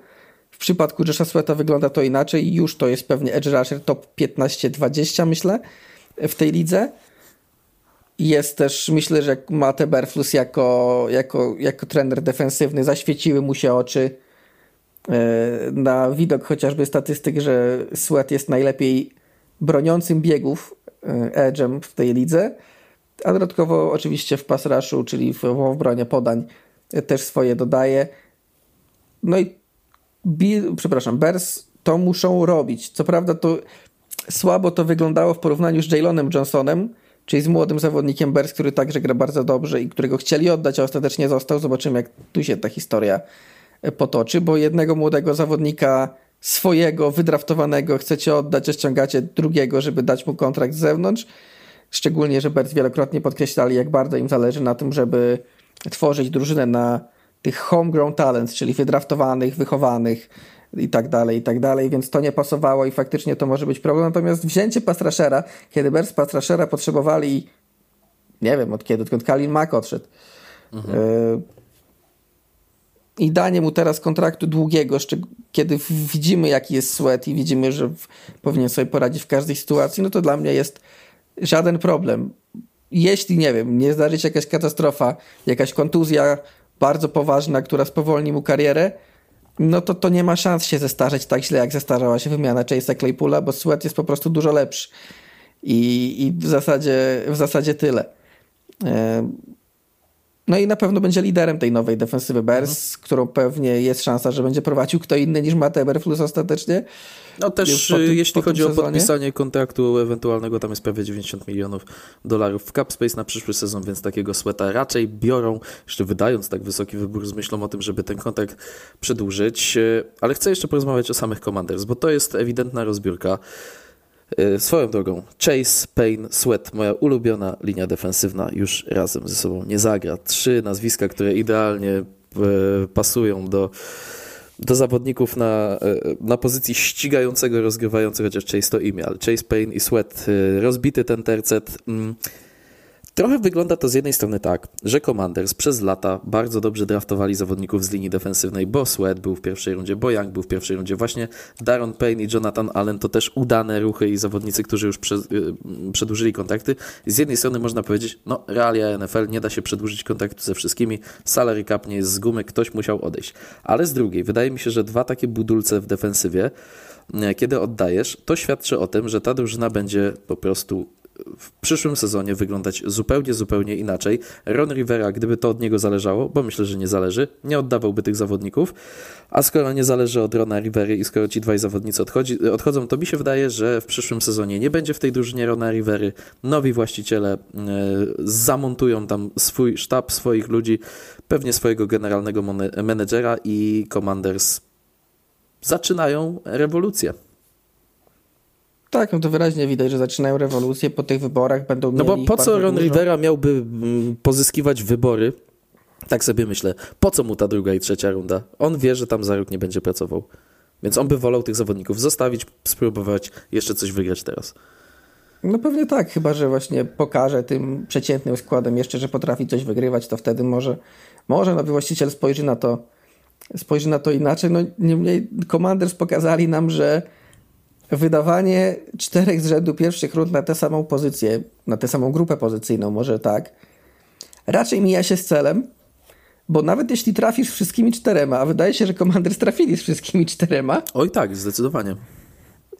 W przypadku Josha Sweata wygląda to inaczej. Już to jest pewnie edge rusher top 15-20 myślę w tej lidze. Jest też, myślę, że Mate Berflus jako, jako, jako trener defensywny zaświeciły mu się oczy e, na widok chociażby statystyk, że Sweat jest najlepiej broniącym biegów edge'em w tej lidze, a dodatkowo oczywiście w pass rushu, czyli w, w obronie podań e, też swoje dodaje. No i Bill, przepraszam, Bears to muszą robić. Co prawda to słabo to wyglądało w porównaniu z Jalonem Johnsonem, czyli z młodym zawodnikiem Bears, który także gra bardzo dobrze i którego chcieli oddać, a ostatecznie został. Zobaczymy, jak tu się ta historia e, potoczy, bo jednego młodego zawodnika swojego, wydraftowanego chcecie oddać, a ściągacie drugiego, żeby dać mu kontrakt z zewnątrz. Szczególnie, że Bears wielokrotnie podkreślali, jak bardzo im zależy na tym, żeby tworzyć drużynę na tych homegrown talents, czyli wydraftowanych, wychowanych i tak dalej, i tak dalej, więc to nie pasowało i faktycznie to może być problem. Natomiast wzięcie Pastraszera, kiedy Bears Pastraszera potrzebowali, nie wiem od kiedy, odkąd Kalin Mack odszedł, mhm. y i danie mu teraz kontraktu długiego, kiedy widzimy jaki jest sweat i widzimy, że powinien sobie poradzić w każdej sytuacji, no to dla mnie jest żaden problem. Jeśli, nie wiem, nie zdarzy się jakaś katastrofa, jakaś kontuzja bardzo poważna, która spowolni mu karierę, no to to nie ma szans się zestarzeć tak źle, jak zestarzała się wymiana Chase'a Claypoola, bo Sweat jest po prostu dużo lepszy. I, i w, zasadzie, w zasadzie tyle. No i na pewno będzie liderem tej nowej defensywy Bears, mhm. którą pewnie jest szansa, że będzie prowadził kto inny niż Matt Eberflus ostatecznie. No też tym, jeśli chodzi o podpisanie kontraktu ewentualnego, tam jest prawie 90 milionów dolarów w cap space na przyszły sezon, więc takiego sweata raczej biorą, jeszcze wydając tak wysoki wybór z myślą o tym, żeby ten kontrakt przedłużyć. Ale chcę jeszcze porozmawiać o samych Commanders, bo to jest ewidentna rozbiórka. E, swoją drogą, Chase, Payne, Sweat, moja ulubiona linia defensywna, już razem ze sobą nie zagra. Trzy nazwiska, które idealnie e, pasują do, do zawodników na, e, na pozycji ścigającego, rozgrywającego, chociaż Chase to imię, ale Chase, Payne i Sweat, rozbity ten tercet. Trochę wygląda to z jednej strony tak, że Commanders przez lata bardzo dobrze draftowali zawodników z linii defensywnej, bo Sweat był w pierwszej rundzie, bo Young był w pierwszej rundzie, właśnie Daron Payne i Jonathan Allen to też udane ruchy i zawodnicy, którzy już y, przedłużyli kontrakty. Z jednej strony można powiedzieć, no realia NFL, nie da się przedłużyć kontraktu ze wszystkimi, salary cap nie jest z gumy, ktoś musiał odejść. Ale z drugiej, wydaje mi się, że dwa takie budulce w defensywie, y, kiedy oddajesz, to świadczy o tym, że ta drużyna będzie po prostu w przyszłym sezonie wyglądać zupełnie, zupełnie inaczej. Ron Rivera, gdyby to od niego zależało, bo myślę, że nie zależy, nie oddawałby tych zawodników, a skoro nie zależy od Rona Rivery i skoro ci dwaj zawodnicy odchodzi, odchodzą, to mi się wydaje, że w przyszłym sezonie nie będzie w tej drużynie Rona Rivery. Nowi właściciele e, zamontują tam swój sztab, swoich ludzi, pewnie swojego generalnego menedżera i Commanders zaczynają rewolucję. Tak, no to wyraźnie widać, że zaczynają rewolucję po tych wyborach, będą mieli... No bo po co Ron dużo... Rivera miałby mm, pozyskiwać wybory? Tak sobie myślę. Po co mu ta druga i trzecia runda? On wie, że tam za rok nie będzie pracował. Więc on by wolał tych zawodników zostawić, spróbować jeszcze coś wygrać teraz. No pewnie tak, chyba że właśnie pokaże tym przeciętnym składem jeszcze, że potrafi coś wygrywać, to wtedy może, może nowy właściciel spojrzy na to spojrzy na to inaczej. No niemniej Commanders pokazali nam, że wydawanie czterech z rzędu pierwszych rund na tę samą pozycję, na tę samą grupę pozycyjną, może tak, raczej mija się z celem, bo nawet jeśli trafisz wszystkimi czterema, a wydaje się, że Commanders trafili z wszystkimi czterema. Oj tak, zdecydowanie.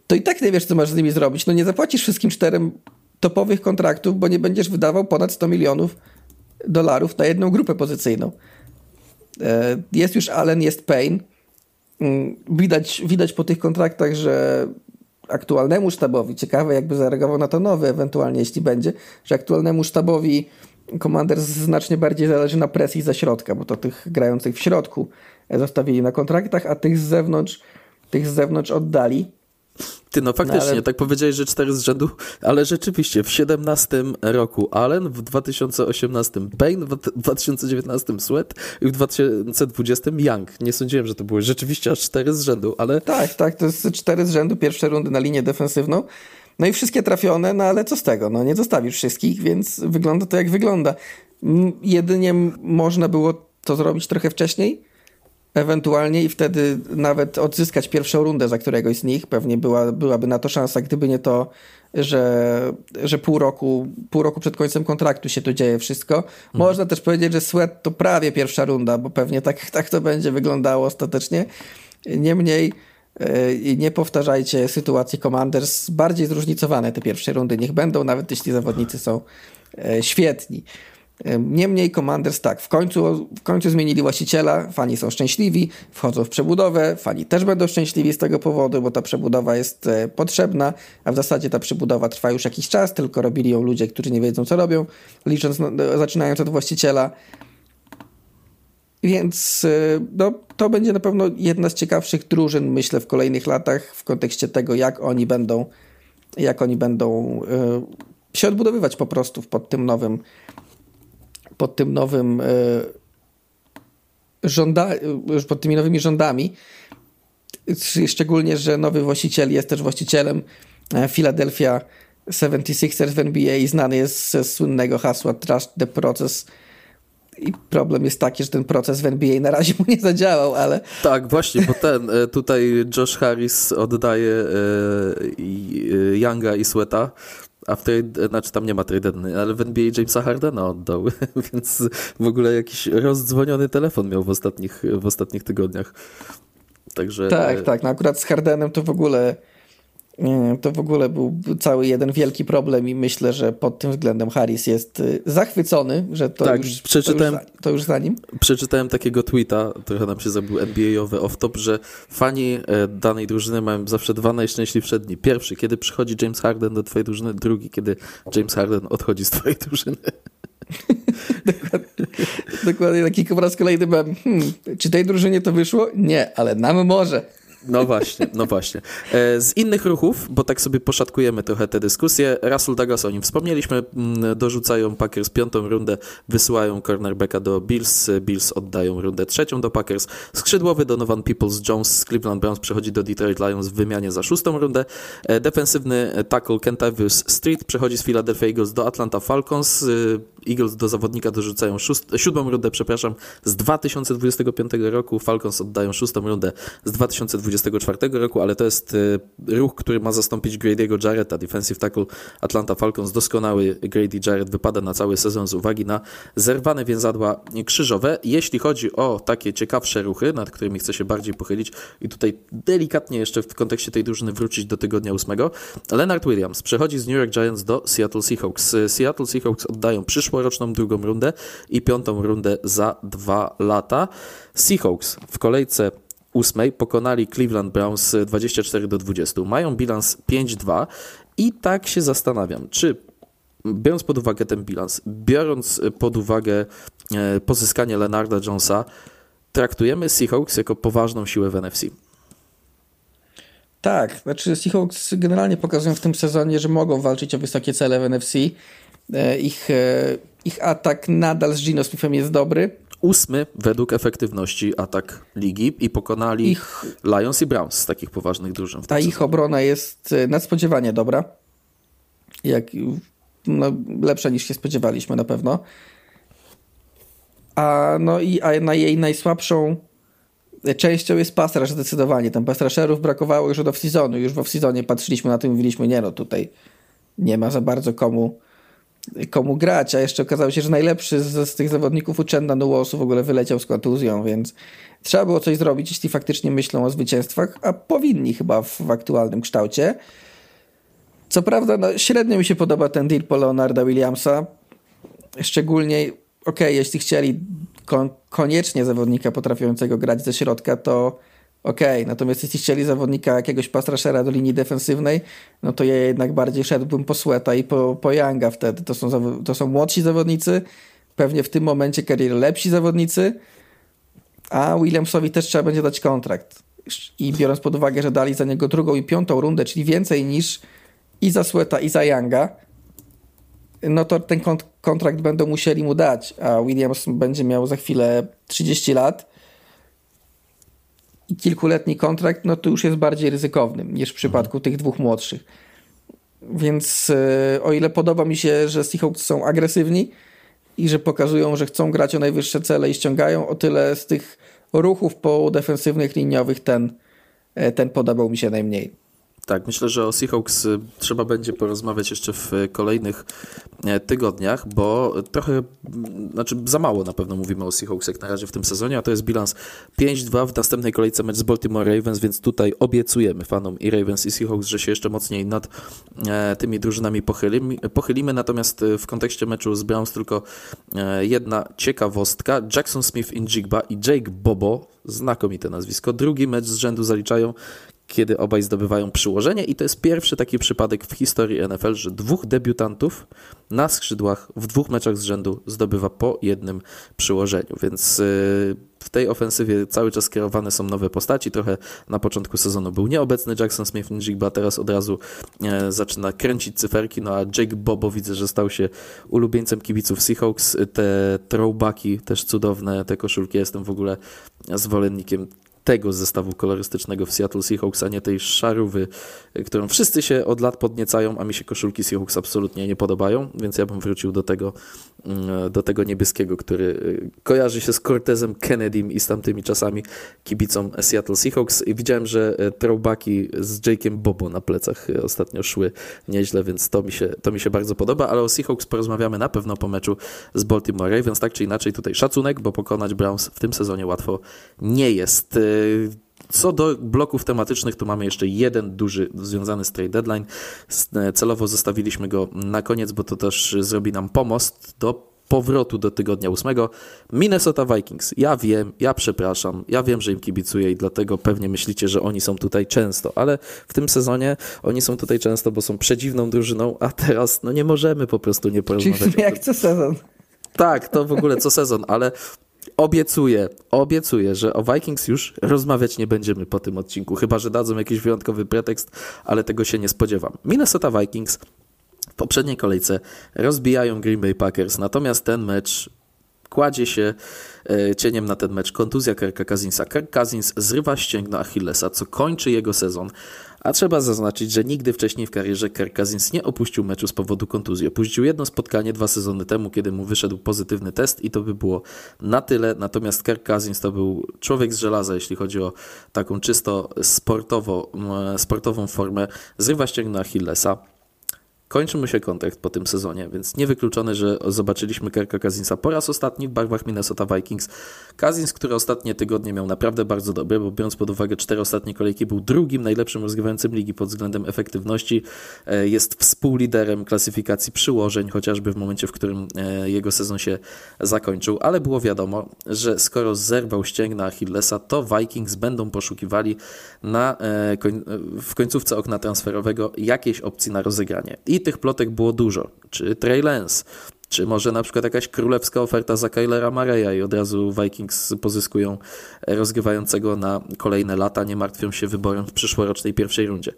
To i tak nie wiesz, co masz z nimi zrobić. No nie zapłacisz wszystkim czterem topowych kontraktów, bo nie będziesz wydawał ponad 100 milionów dolarów na jedną grupę pozycyjną. E, jest już Allen, jest Payne. Mm, widać, widać po tych kontraktach, że aktualnemu sztabowi, ciekawe jakby zareagował na to nowy ewentualnie, jeśli będzie, że aktualnemu sztabowi Commanders znacznie bardziej zależy na presji za środka, bo to tych grających w środku zostawili na kontraktach, a tych z zewnątrz, tych z zewnątrz oddali. Ty, no faktycznie, no, ale... tak powiedziałeś, że cztery z rzędu, ale rzeczywiście w 17 roku Allen, w 2018 Payne, w 2019 Sweat i w 2020 Young. Nie sądziłem, że to były rzeczywiście aż cztery z rzędu, ale... Tak, tak, to jest cztery z rzędu, pierwsze rundy na linię defensywną. No i wszystkie trafione, no ale co z tego? No nie zostawisz wszystkich, więc wygląda to jak wygląda. Jedynie można było to zrobić trochę wcześniej, ewentualnie i wtedy nawet odzyskać pierwszą rundę za któregoś z nich. Pewnie była, byłaby na to szansa, gdyby nie to, że, że pół, roku, pół roku przed końcem kontraktu się to dzieje wszystko. Mhm. Można też powiedzieć, że Sweat to prawie pierwsza runda, bo pewnie tak, tak to będzie wyglądało ostatecznie. Niemniej yy, nie powtarzajcie sytuacji Commanders. Bardziej zróżnicowane te pierwsze rundy niech będą, nawet jeśli zawodnicy są yy, świetni. Niemniej Commanders tak, w końcu, w końcu zmienili właściciela, fani są szczęśliwi, wchodzą w przebudowę, fani też będą szczęśliwi z tego powodu, bo ta przebudowa jest e, potrzebna, a w zasadzie ta przebudowa trwa już jakiś czas, tylko robili ją ludzie, którzy nie wiedzą co robią, licząc, zaczynając od właściciela. Więc e, no, to będzie na pewno jedna z ciekawszych drużyn, myślę, w kolejnych latach w kontekście tego, jak oni będą, jak oni będą się odbudowywać po prostu pod tym nowym pod tym nowym e, żąda, pod tymi nowymi rządami. Szczególnie, że nowy właściciel jest też właścicielem e, Philadelphia 76ers w NBA i znany jest ze słynnego hasła Trust the Process. I problem jest taki, że ten proces w NBA na razie mu nie zadziałał, ale. Tak, właśnie, bo ten e, tutaj Josh Harris oddaje Younga i Sweata a w trade, znaczy tam nie ma trade ale w NBA Jamesa Hardena oddał, więc w ogóle jakiś rozdzwoniony telefon miał w ostatnich, w ostatnich tygodniach. Także... Tak, tak, no akurat z Hardenem to w ogóle to w ogóle był cały jeden wielki problem i myślę, że pod tym względem Harris jest y, zachwycony, że to, tak, już, przeczytałem, to, już, to już za nim. Przeczytałem takiego tweeta, trochę nam się zrobił NBA-owy off-top, że fani e, danej drużyny mają zawsze dwa najszczęśliwsze dni. Pierwszy, kiedy przychodzi James Harden do twojej drużyny, drugi, kiedy James Harden odchodzi z twojej drużyny. dokładnie, dokładnie taki po raz kolejny byłem, hmm, czy tej drużynie to wyszło? Nie, ale nam może. No właśnie, no właśnie. E, z innych ruchów, bo tak sobie poszatkujemy trochę tę dyskusję, Russell Douglas, o nim wspomnieliśmy, mm, dorzucają Packers piątą rundę, wysyłają cornerbacka do Bills, Bills oddają rundę trzecią do Packers, skrzydłowy Donovan Peoples-Jones z Cleveland Browns przechodzi do Detroit Lions w wymianie za szóstą rundę, e, defensywny tackle Kentavius Street przechodzi z Philadelphia Eagles do Atlanta Falcons, e, Eagles do zawodnika dorzucają szóst, siódmą rundę, przepraszam, z 2025 roku, Falcons oddają szóstą rundę z 2024 roku, ale to jest y, ruch, który ma zastąpić Grady'ego Jarretta, defensive tackle Atlanta Falcons, doskonały Grady Jarrett wypada na cały sezon z uwagi na zerwane więzadła krzyżowe. Jeśli chodzi o takie ciekawsze ruchy, nad którymi chcę się bardziej pochylić i tutaj delikatnie jeszcze w kontekście tej drużyny wrócić do tygodnia ósmego, Leonard Williams przechodzi z New York Giants do Seattle Seahawks. Seattle Seahawks oddają przyszło zeszłoroczną drugą rundę i piątą rundę za dwa lata. Seahawks w kolejce ósmej pokonali Cleveland Browns 24 do 20. Mają bilans 5-2 i tak się zastanawiam, czy biorąc pod uwagę ten bilans, biorąc pod uwagę e, pozyskanie Leonarda Jonesa, traktujemy Seahawks jako poważną siłę w NFC. Tak, znaczy Seahawks generalnie pokazują w tym sezonie, że mogą walczyć o wysokie cele w NFC. E, ich, e, ich atak nadal z Gino Smithem jest dobry. Ósmy według efektywności atak ligi i pokonali ich, Lions i Browns z takich poważnych drużyn. A ich obrona jest e, nadspodziewanie dobra. Jak, no, lepsza niż się spodziewaliśmy na pewno. A, no i, a na jej najsłabszą częścią jest pass zdecydowanie. Tam pass brakowało już od off-seasonu. Już w off-seasonie patrzyliśmy na tym i mówiliśmy, nie no, tutaj nie ma za bardzo komu komu grać, a jeszcze okazało się, że najlepszy z, z tych zawodników Uchenda Nułosu w ogóle wyleciał z kontuzją, więc trzeba było coś zrobić, jeśli faktycznie myślą o zwycięstwach, a powinni chyba w, w aktualnym kształcie. Co prawda, no, średnio mi się podoba ten deal po Leonarda Williamsa, szczególnie, okej, okay, jeśli chcieli kon koniecznie zawodnika potrafiącego grać ze środka, to okej, okay. natomiast jeśli chcieli zawodnika jakiegoś pastraszera do linii defensywnej, no to ja jednak bardziej szedłbym po Sweata i po, po Younga wtedy. To są, to są młodsi zawodnicy, pewnie w tym momencie kariery lepsi zawodnicy, a Williamsowi też trzeba będzie dać kontrakt. I biorąc pod uwagę, że dali za niego drugą i piątą rundę, czyli więcej niż i za Sweata, i za Younga, no to ten kontrakt będą musieli mu dać, a Williams będzie miał za chwilę 30 lat i kilkuletni kontrakt, no to już jest bardziej ryzykowny niż w przypadku tych dwóch młodszych. Więc e, o ile podoba mi się, że Seahawks są agresywni i że pokazują, że chcą grać o najwyższe cele i ściągają, o tyle z tych ruchów po defensywnych liniowych ten, e, ten podobał mi się najmniej. Tak, myślę, że o Seahawks y, trzeba będzie porozmawiać jeszcze w kolejnych e, tygodniach, bo trochę, znaczy za mało na pewno mówimy o Seahawks jak na razie w tym sezonie, a to jest bilans 5-2 w następnej kolejce mecz z Baltimore Ravens, więc tutaj obiecujemy fanom i Ravens i Seahawks, że się jeszcze mocniej nad e, tymi drużynami pochylimy, pochylimy. Natomiast e, w kontekście meczu z Browns tylko jedna ciekawostka. Jackson Smith Njigba i Jake Bobo, znakomite nazwisko, drugi mecz z rzędu zaliczają kiedy obaj zdobywają przyłożenie i to jest pierwszy taki przypadek w historii NFL, że dwóch debiutantów na skrzydłach w dwóch meczach z rzędu zdobywa po jednym przyłożeniu, więc y, w tej ofensywie cały czas kierowane są nowe postaci. Trochę na początku sezonu był nieobecny Jackson Smith-Njigba, teraz od razu e, zaczyna kręcić cyferki, no a Jake Bobo widzę, że stał się ulubieńcem kibiców Seahawks. Te throwbacki też cudowne, te koszulki, jestem w ogóle zwolennikiem tego zestawu kolorystycznego w Seattle Seahawks, a nie tej szarówy, którą wszyscy się od lat podniecają, a mi się koszulki Seahawks absolutnie nie podobają, więc ja bym wrócił do tego, do tego niebieskiego, który y, kojarzy się z Cortezem Kennedym i z tamtymi czasami kibicą Seattle Seahawks. I widziałem, że y, throwbacki z Jake'em Bobo na plecach ostatnio szły nieźle, więc to mi się, to mi się bardzo podoba, ale o Seahawks porozmawiamy na pewno po meczu z Baltimore Ravens, tak czy inaczej tutaj szacunek, bo pokonać Browns w tym sezonie łatwo nie jest. Co do bloków tematycznych, to mamy jeszcze jeden duży związany z trade deadline. Celowo zostawiliśmy go na koniec, bo to też zrobi nam pomost do powrotu do tygodnia ósmego. Minnesota Vikings. Ja wiem, ja przepraszam, ja wiem, że im kibicuję i dlatego pewnie myślicie, że oni są tutaj często, ale w tym sezonie oni są tutaj często, bo są przedziwną drużyną, a teraz no nie możemy po prostu nie porozmawiać. Czyli jak co sezon. Tak, to w ogóle co sezon, ale Obiecuję, obiecuję, że o Vikings już rozmawiać nie będziemy po tym odcinku, chyba że dadzą jakiś wyjątkowy pretekst, ale tego się nie spodziewam. Minnesota Vikings w poprzedniej kolejce rozbijają Green Bay Packers, natomiast ten mecz kładzie się e, cieniem na ten mecz kontuzja Kirka Cousinsa. Kirk Cousins zrywa ścięgno Achillesa, co kończy jego sezon, a trzeba zaznaczyć, że nigdy wcześniej w karierze Kirk Cousins nie opuścił meczu z powodu kontuzji. Opuścił jedno spotkanie dwa sezony temu, kiedy mu wyszedł pozytywny test i to by było na tyle. Natomiast Kirk Cousins to był człowiek z żelaza, jeśli chodzi o taką czysto sportowo, sportową formę. Zrywa ścięgno Achillesa. Kończy mu się kontrakt po tym sezonie, więc niewykluczone, że zobaczyliśmy Kirka Kazinsa po raz ostatni w barwach Minnesota Vikings. Kazins, który ostatnie tygodnie miał naprawdę bardzo dobre, bo biorąc pod uwagę cztery ostatnie kolejki, był drugim najlepszym rozgrywającym ligi pod względem efektywności. E, jest współliderem klasyfikacji przyłożeń, chociażby w momencie, w którym e, jego sezon się zakończył, ale było wiadomo, że skoro zerwał ścięgna Achillesa, to Vikings będą poszukiwali na, e, w końcówce okna transferowego jakiejś opcji na rozegranie. I tych plotek było dużo. Czy Trey Lance, czy może na przykład jakaś królewska oferta za Kylera Mareya i od razu Vikings pozyskują rozgrywającego na kolejne lata, nie martwią się wyborem w przyszłorocznej pierwszej rundzie.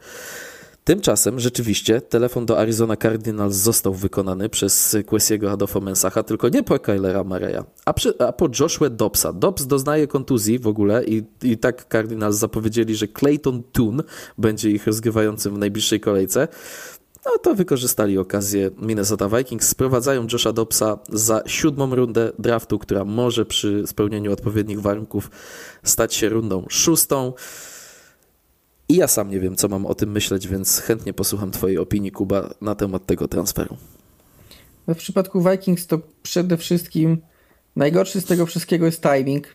Tymczasem rzeczywiście telefon do Arizona Cardinals został wykonany przez Quesiego Adolfo Mensacha, tylko nie po Kylera Mareya, a, a, po Joshua Dobbsa. Dobbs doznaje kontuzji w ogóle i, i tak Cardinals zapowiedzieli, że Clayton Toon będzie ich rozgrywającym w najbliższej kolejce. No to wykorzystali okazję Minnesota Vikings, sprowadzają Josha Dobbsa za siódmą rundę draftu, która może przy spełnieniu odpowiednich warunków stać się rundą szóstą. I ja sam nie wiem, co mam o tym myśleć, więc chętnie posłucham Twojej opinii, Kuba, na temat tego transferu. No w przypadku Vikings to przede wszystkim najgorszy z tego wszystkiego jest timing,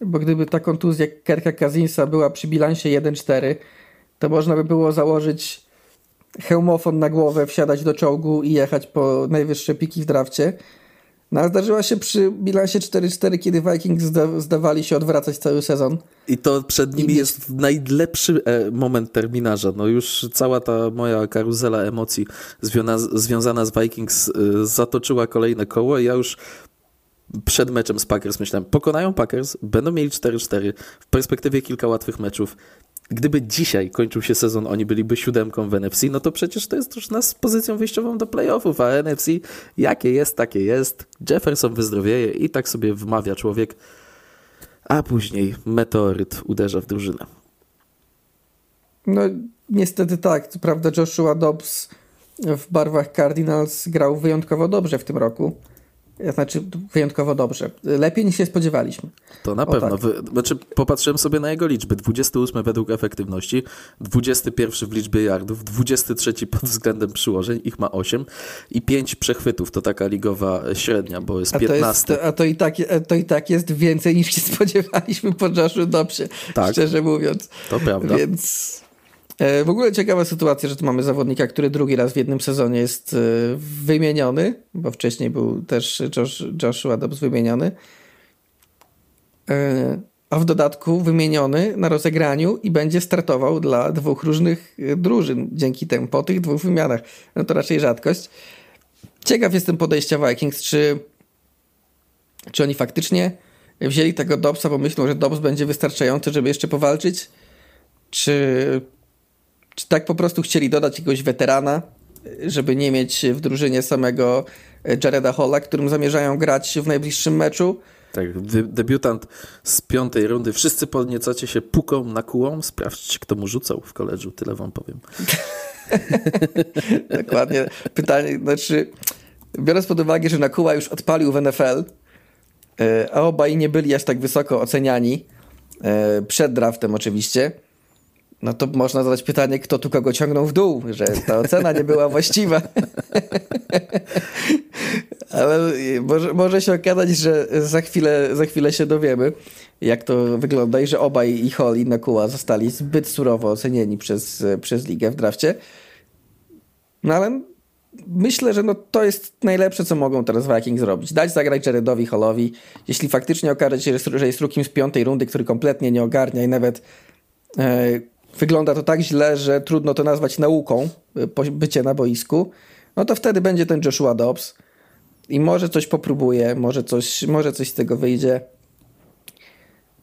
bo gdyby ta kontuzja Kerka Kazinsa była przy bilansie 1-4, to można by było założyć hełmofon na głowę, wsiadać do czołgu i jechać po najwyższe piki w drafcie. No, a zdarzyła się przy bilansie 4-4, kiedy Vikings zda zdawali się odwracać cały sezon. I to przed nimi I... jest najlepszy e, moment terminarza. No już cała ta moja karuzela emocji związana, związana z Vikings e, zatoczyła kolejne koło i ja już przed meczem z Packers myślałem, pokonają Packers, będą mieli 4-4, w perspektywie kilka łatwych meczów gdyby dzisiaj kończył się sezon, oni byliby siódemką w NFC, no to przecież to jest już nas pozycją wyjściową do playoffów, a NFC jakie jest, takie jest. Jefferson wyzdrowieje i tak sobie wmawia człowiek, a później meteoryt uderza w drużynę. No niestety tak, co prawda Joshua Dobbs w barwach Cardinals grał wyjątkowo dobrze w tym roku. Znaczy wyjątkowo dobrze. Lepiej niż się spodziewaliśmy. To na o pewno. Tak. Znaczy, popatrzyłem sobie na jego liczby. 28 według efektywności, 21 w liczbie yardów, 23 pod względem przyłożeń, ich ma 8 i 5 przechwytów. To taka ligowa średnia, bo jest a 15. To jest, a to i, tak, to i tak jest więcej niż się spodziewaliśmy po Joshu Dobsie, tak, szczerze mówiąc. To prawda. Więc w ogóle ciekawa sytuacja, że tu mamy zawodnika, który drugi raz w jednym sezonie jest e, wymieniony, bo wcześniej był też Josh, Joshua Dobbs wymieniony. E, a w dodatku wymieniony na rozegraniu i będzie startował dla dwóch różnych drużyn dzięki temu, po tych dwóch wymianach. No to raczej rzadkość. Ciekaw jestem podejścia Vikings, czy, czy oni faktycznie wzięli tego Dobsa, bo myślą, że Dobbs będzie wystarczający, żeby jeszcze powalczyć, czy czy tak po prostu chcieli dodać jakiegoś weterana, żeby nie mieć w drużynie samego Jareda Holla, którym zamierzają grać w najbliższym meczu? Tak, debiutant z piątej rundy. Wszyscy podniecacie się puką na kułą. Sprawdźcie, kto mu rzucał w koledżu. Tyle wam powiem. Dokładnie. Pytanie, znaczy, biorąc pod uwagę, że Nakuła już odpalił w NFL, e, a obaj nie byli aż tak wysoko oceniani, e, przed draftem oczywiście, no to można zadać pytanie, kto tu kogo ciągnął w dół, że ta ocena nie była właściwa. Ale może, może się okazać, że za chwilę, za chwilę się dowiemy, jak to wygląda i że obaj i Hall i Nakua zostali zbyt surowo ocenieni przez, przez ligę w drafcie. No ale myślę, że no to jest najlepsze, co mogą teraz Vikings zrobić. Dać zagrać Jaredowi Hallowi. Jeśli faktycznie okaże się, że jest rukim z piątej rundy, który kompletnie nie ogarnia i nawet e, wygląda to tak źle, że trudno to nazwać nauką, y, bycie na boisku, no to wtedy będzie ten Joshua Dobbs i może coś popróbuje, może coś, może coś z tego wyjdzie.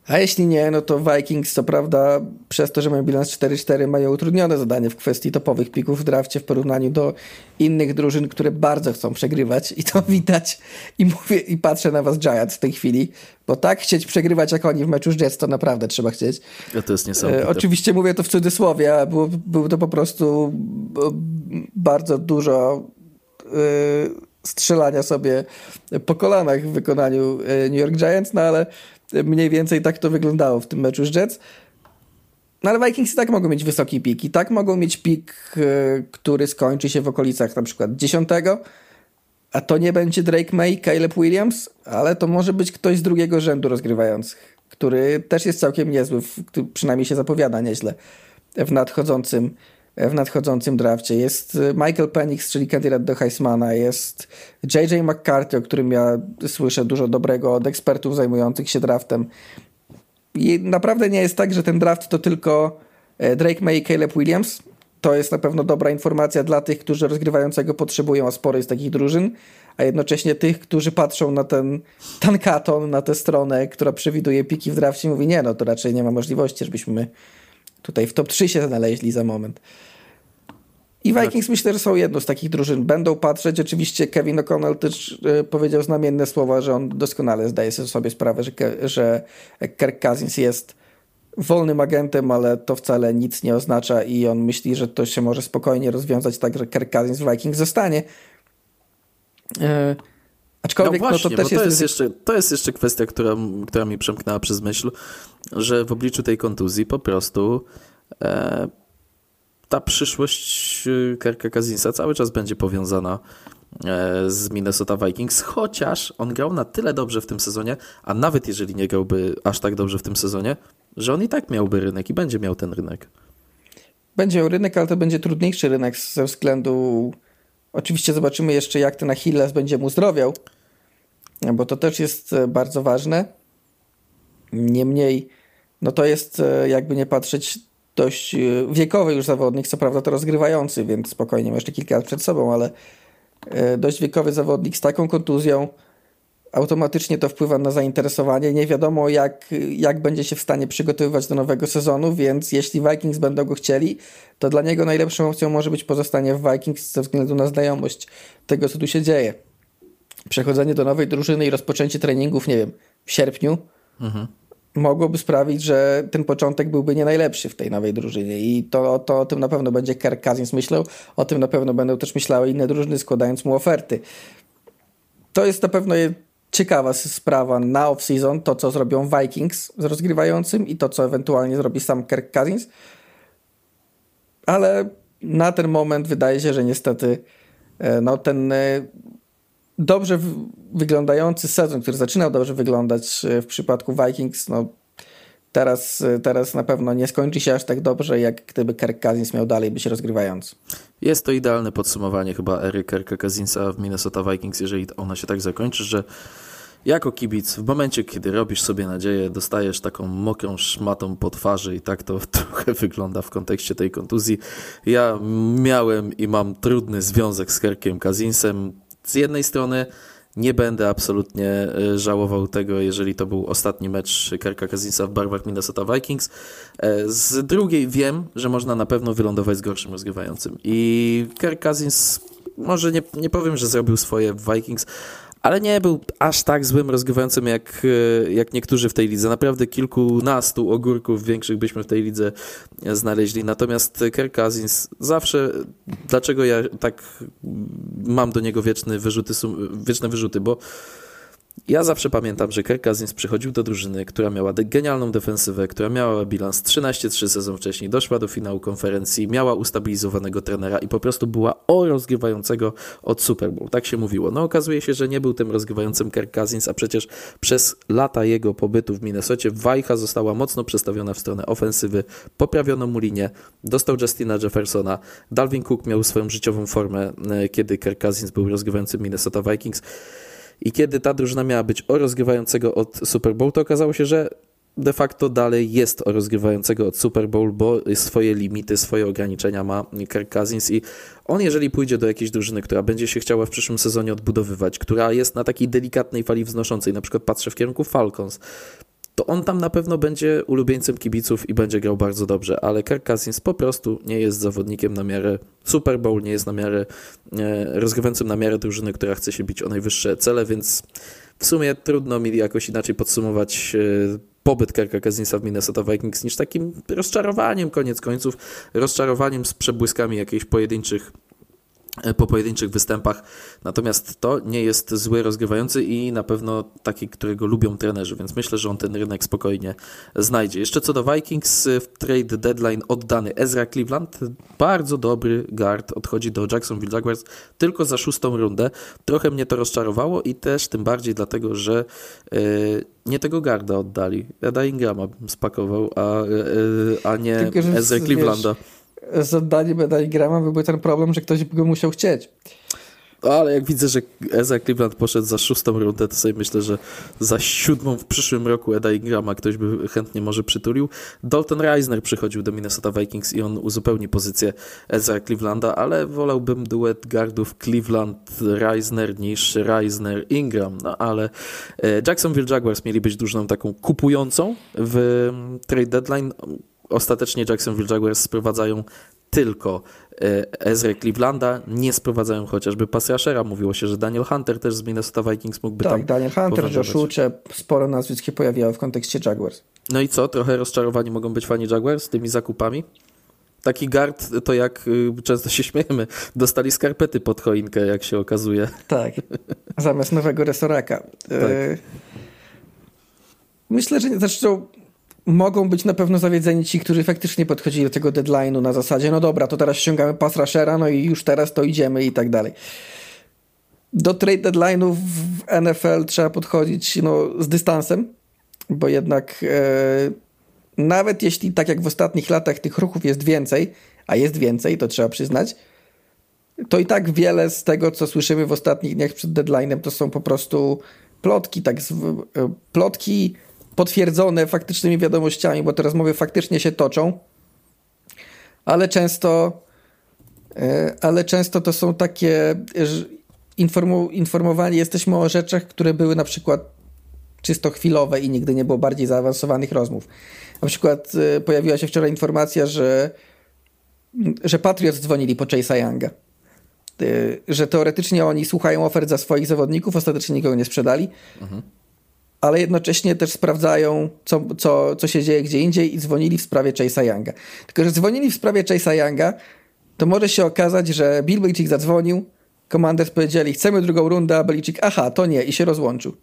A jeśli nie, no to Vikings, co prawda, przez to, że mają bilans 4-4, mają utrudnione zadanie w kwestii topowych pików w drafcie w porównaniu do innych drużyn, które bardzo chcą przegrywać i to widać. I mówię, i patrzę na was Giants w tej chwili, bo tak chcieć przegrywać jak oni w meczu z Jets, to naprawdę trzeba chcieć. Ja to jest niesamowite. E, oczywiście mówię to w cudzysłowie, a było to po prostu bardzo dużo e, strzelania sobie po kolanach w wykonaniu e, New York Giants, no ale Mniej więcej tak to wyglądało w tym meczu z Jets. No ale Vikings i tak mogą mieć wysoki pik. I tak mogą mieć pik, e, który skończy się w okolicach na przykład 10. A to nie będzie Drake May, Caleb Williams, ale to może być ktoś z drugiego rzędu rozgrywających, który też jest całkiem niezły, przynajmniej się zapowiada nieźle w nadchodzącym w nadchodzącym drafcie. Jest y, Michael Penix, czyli kandydat do Heismana, jest JJ McCarthy, o którym ja słyszę dużo dobrego od ekspertów zajmujących się draftem. I naprawdę nie jest tak, że ten draft to tylko e, Drake May i Caleb Williams. To jest na pewno dobra informacja dla tych, którzy rozgrywającego potrzebują, a sporo jest takich drużyn, a jednocześnie tych, którzy patrzą na ten tankaton, na tę stronę, która przewiduje piki w drafcie, mówi nie, no to raczej nie ma możliwości, żebyśmy tutaj w top 3 się znaleźli za moment. I. Vikings myślę, że są jedną z takich drużyn. Będą patrzeć. Oczywiście Kevin O'Connell też e, powiedział znamienne słowa, że on doskonale zdaje sobie sprawę, że, że Kirk Cousins jest wolnym agentem, ale to wcale nic nie oznacza i on myśli, że to się może spokojnie rozwiązać tak, że Kirk Cousins w Vikings zostanie. E, aczkolwiek no, właśnie, no to też jest... To jest, jeszcze, to jest jeszcze kwestia, która, która mi przemknęła przez myśl, że w obliczu tej kontuzji po prostu e, ta przyszłość y, Kirka Cousinsa cały czas będzie powiązana e, z Minnesota Vikings, chociaż on grał na tyle dobrze w tym sezonie, a nawet jeżeli nie grałby aż tak dobrze w tym sezonie, że on i tak miałby rynek i będzie miał ten rynek. Będzie miał rynek, ale to będzie trudniejszy rynek ze względu. Oczywiście zobaczymy jeszcze, jak ten Achilles będzie mu zdrowiał, bo to też jest e, bardzo ważne. Niemniej, no to jest, e, jakby nie patrzeć, dość e, wiekowy już zawodnik, co prawda to rozgrywający, więc spokojnie ma jeszcze kilka lat przed sobą, ale dość wiekowy zawodnik z taką kontuzją automatycznie to wpływa na zainteresowanie. Nie wiadomo, jak, jak będzie się w stanie przygotowywać do nowego sezonu, więc jeśli Vikings będą go chcieli, to dla niego najlepszą opcją może być pozostanie w Vikings ze względu na znajomość tego, co tu się dzieje. Przechodzenie do nowej drużyny i rozpoczęcie treningów, nie wiem, w sierpniu. Mhm mogłoby sprawić, że ten początek byłby nie najlepszy w tej nowej drużynie i to, to o tym na pewno będzie Kirk Cousins myślał, o tym na pewno będą też myślały inne drużyny składając mu oferty. to jest na pewno ciekawa sprawa na off-season, to co zrobią Vikings z rozgrywającym i to co ewentualnie zrobi sam Kirk Cousins. Ale na ten moment wydaje się, że niestety e, no, ten e, dobrze wyglądający sezon, który zaczynał dobrze wyglądać e, w przypadku Vikings, no teraz, teraz na pewno nie skończy się aż tak dobrze, jak gdyby Kirk Cousins miał dalej być rozgrywający. Jest to idealne podsumowanie chyba ery Kirka Cousinsa w Minnesota Vikings, jeżeli ona się tak zakończy, że jako kibic, w momencie, kiedy robisz sobie nadzieję, dostajesz taką mokrą szmatą po twarzy i tak to trochę wygląda w kontekście tej kontuzji. Ja miałem i mam trudny związek z Kerkiem Kazinsem. Z jednej strony nie będę absolutnie e, żałował tego, jeżeli to był ostatni mecz Kerka Kazinsa w barwach Minnesota Vikings. E, z drugiej wiem, że można na pewno wylądować z gorszym rozgrywającym. I Kirk Cousins, może nie, nie powiem, że zrobił swoje w Vikings, ale nie był aż tak złym rozgrywającym jak, e, jak niektórzy w tej lidze. Naprawdę kilkunastu ogórków większych byśmy w tej lidze znaleźli. Natomiast Kirk Cousins zawsze, dlaczego ja tak mam do niego wieczne wyrzuty, wieczne wyrzuty, bo ja zawsze pamiętam, że Kirk Cousins przychodził do drużyny, która miała genialną defensywę, która miała bilans 13-3 sezon wcześniej, doszła do finału konferencji, miała ustabilizowanego trenera i po prostu była o rozgrywającego od Super Bowl. Tak się mówiło. No okazuje się, że nie był tym rozgrywającym Kirk Cousins, a przecież przez lata jego pobytu w Minnesocie Wajcha została mocno przestawiona w stronę ofensywy, poprawiono mu linię, dostał Justina Jeffersona, Dalvin Cook miał swoją życiową formę, e, kiedy Kirk Cousins był rozgrywającym Minnesota Vikings. I kiedy ta drużyna miała być o rozgrywającego od Super Bowl, to okazało się, że de facto dalej jest o rozgrywającego od Super Bowl, bo swoje limity, swoje ograniczenia ma Kirk Cousins. I on jeżeli pójdzie do jakiejś drużyny, która będzie się chciała w przyszłym sezonie odbudowywać, która jest na takiej delikatnej fali wznoszącej, na przykład patrzę w kierunku Falcons, to on tam na pewno będzie ulubieńcem kibiców i będzie grał bardzo dobrze, ale Kirk Cousins po prostu nie jest zawodnikiem na miarę Super Bowl, nie jest na miarę rozgrywającym na miarę drużyny, która chce się bić o najwyższe cele, więc w sumie trudno mi jakoś inaczej podsumować e, pobyt Kirka Cousinsa w Minnesota Vikings niż takim rozczarowaniem koniec końców, rozczarowaniem z przebłyskami jakichś pojedynczych po pojedynczych występach. Natomiast to nie jest zły rozgrywający i na pewno taki, którego lubią trenerzy, więc myślę, że on ten rynek spokojnie znajdzie. Jeszcze co do Vikings, w trade deadline oddany Ezra Cleveland, bardzo dobry guard, odchodzi do Jacksonville Jaguars tylko za szóstą rundę. Trochę mnie to rozczarowało i też tym bardziej dlatego, że yy, nie tego garda oddali. Eda Ingrama spakował, a, yy, a nie Ezra Clevelanda. Wiesz, z oddaniem medali Grama byłby ten problem, że ktoś by go musiał chcieć. Ale jak widzę, że Eza Cleveland poszedł za szóstą rundę, to sobie myślę, że za siódmą w przyszłym roku Eda Ingrama ktoś by chętnie może przytulił. Dalton Reisner przychodził do Minnesota Vikings i on uzupełni pozycję Eza Clevelanda, ale wolałbym duet guardów Cleveland-Reisner niż Reisner-Ingram. No ale e, Jacksonville Jaguars mieli być drużyną taką kupującą w trade deadline ostatecznie Jacksonville Jaguars sprowadzają tylko e, Ezra Clevelanda, nie sprowadzają chociażby pass rushera. Mówiło się, że Daniel Hunter też z Minnesota Vikings mógłby tak, tam Daniel Hunter, Josh Uche, sporo nazwisk się pojawiało w kontekście Jaguars. No i co? Trochę rozczarowani mogą być fani Jaguars z tymi zakupami? Taki gard to jak y, często się śmiejemy, dostali skarpety pod choinkę, jak się okazuje. Tak, zamiast nowego resoraka. Tak. E, myślę, że zresztą mogą być na pewno zawiedzeni ci, którzy faktycznie podchodzili do tego deadline'u na zasadzie, no dobra, to teraz ściągamy pass rushera, no i już teraz to idziemy i tak dalej. Do trade deadline'u w NFL trzeba podchodzić no, z dystansem, bo jednak e, nawet jeśli tak jak w ostatnich latach tych ruchów jest więcej, a jest więcej, to trzeba przyznać, to i tak wiele z tego, co słyszymy w ostatnich dniach przed deadline'em, to są po prostu plotki, tak, e, plotki potwierdzone faktycznymi wiadomościami, bo te rozmowy faktycznie się toczą, ale często, e, ale często to są takie informowani jesteśmy o rzeczach, które były na przykład czysto chwilowe i nigdy nie było bardziej zaawansowanych rozmów. Na przykład e, pojawiła się wczoraj informacja, że, że Patriots dzwonili po Chase'a Younga. E, że teoretycznie oni słuchają ofert za swoich zawodników, ostatecznie nikogo nie sprzedali. Mhm ale jednocześnie też sprawdzają, co, co, co się dzieje gdzie indziej i dzwonili w sprawie Chase'a Younga. Tylko, że dzwonili w sprawie Chase'a Younga, to może się okazać, że Bill Belichick zadzwonił Commanders powiedzieli, chcemy drugą rundę, a Belichick, aha, to nie, i się rozłączył.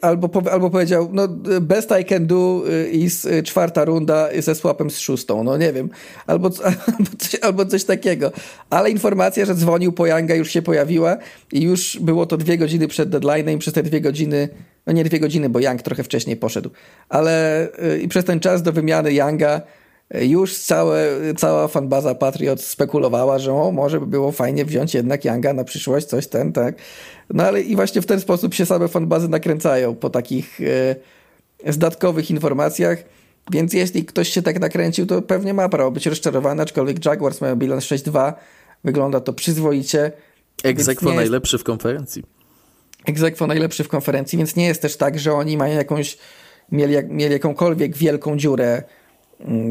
Albo, albo powiedział, no best I can do y, is y, czwarta runda ze słapem z szóstą, no nie wiem, albo, albo, coś, albo coś takiego. Ale informacja, że dzwonił po Younga już się pojawiła i już było to dwie godziny przed deadline'em i przez te dwie godziny, no nie dwie godziny, bo Young trochę wcześniej poszedł, ale y, i przez ten czas do wymiany Younga już całe, cała fanbaza Patriot spekulowała, że o, może by było fajnie wziąć jednak Younga na przyszłość, coś ten, tak. No ale i właśnie w ten sposób się same fanbazy nakręcają po takich e, zdatkowych informacjach. Więc jeśli ktoś się tak nakręcił, to pewnie ma prawo być rozczarowany, aczkolwiek Jaguars mają bilans 6-2. Wygląda to przyzwoicie. Egzekwo najlepszy w konferencji. Egzekwo najlepszy w konferencji, więc nie jest też tak, że oni mają jakąś, mieli, mieli jakąkolwiek wielką dziurę,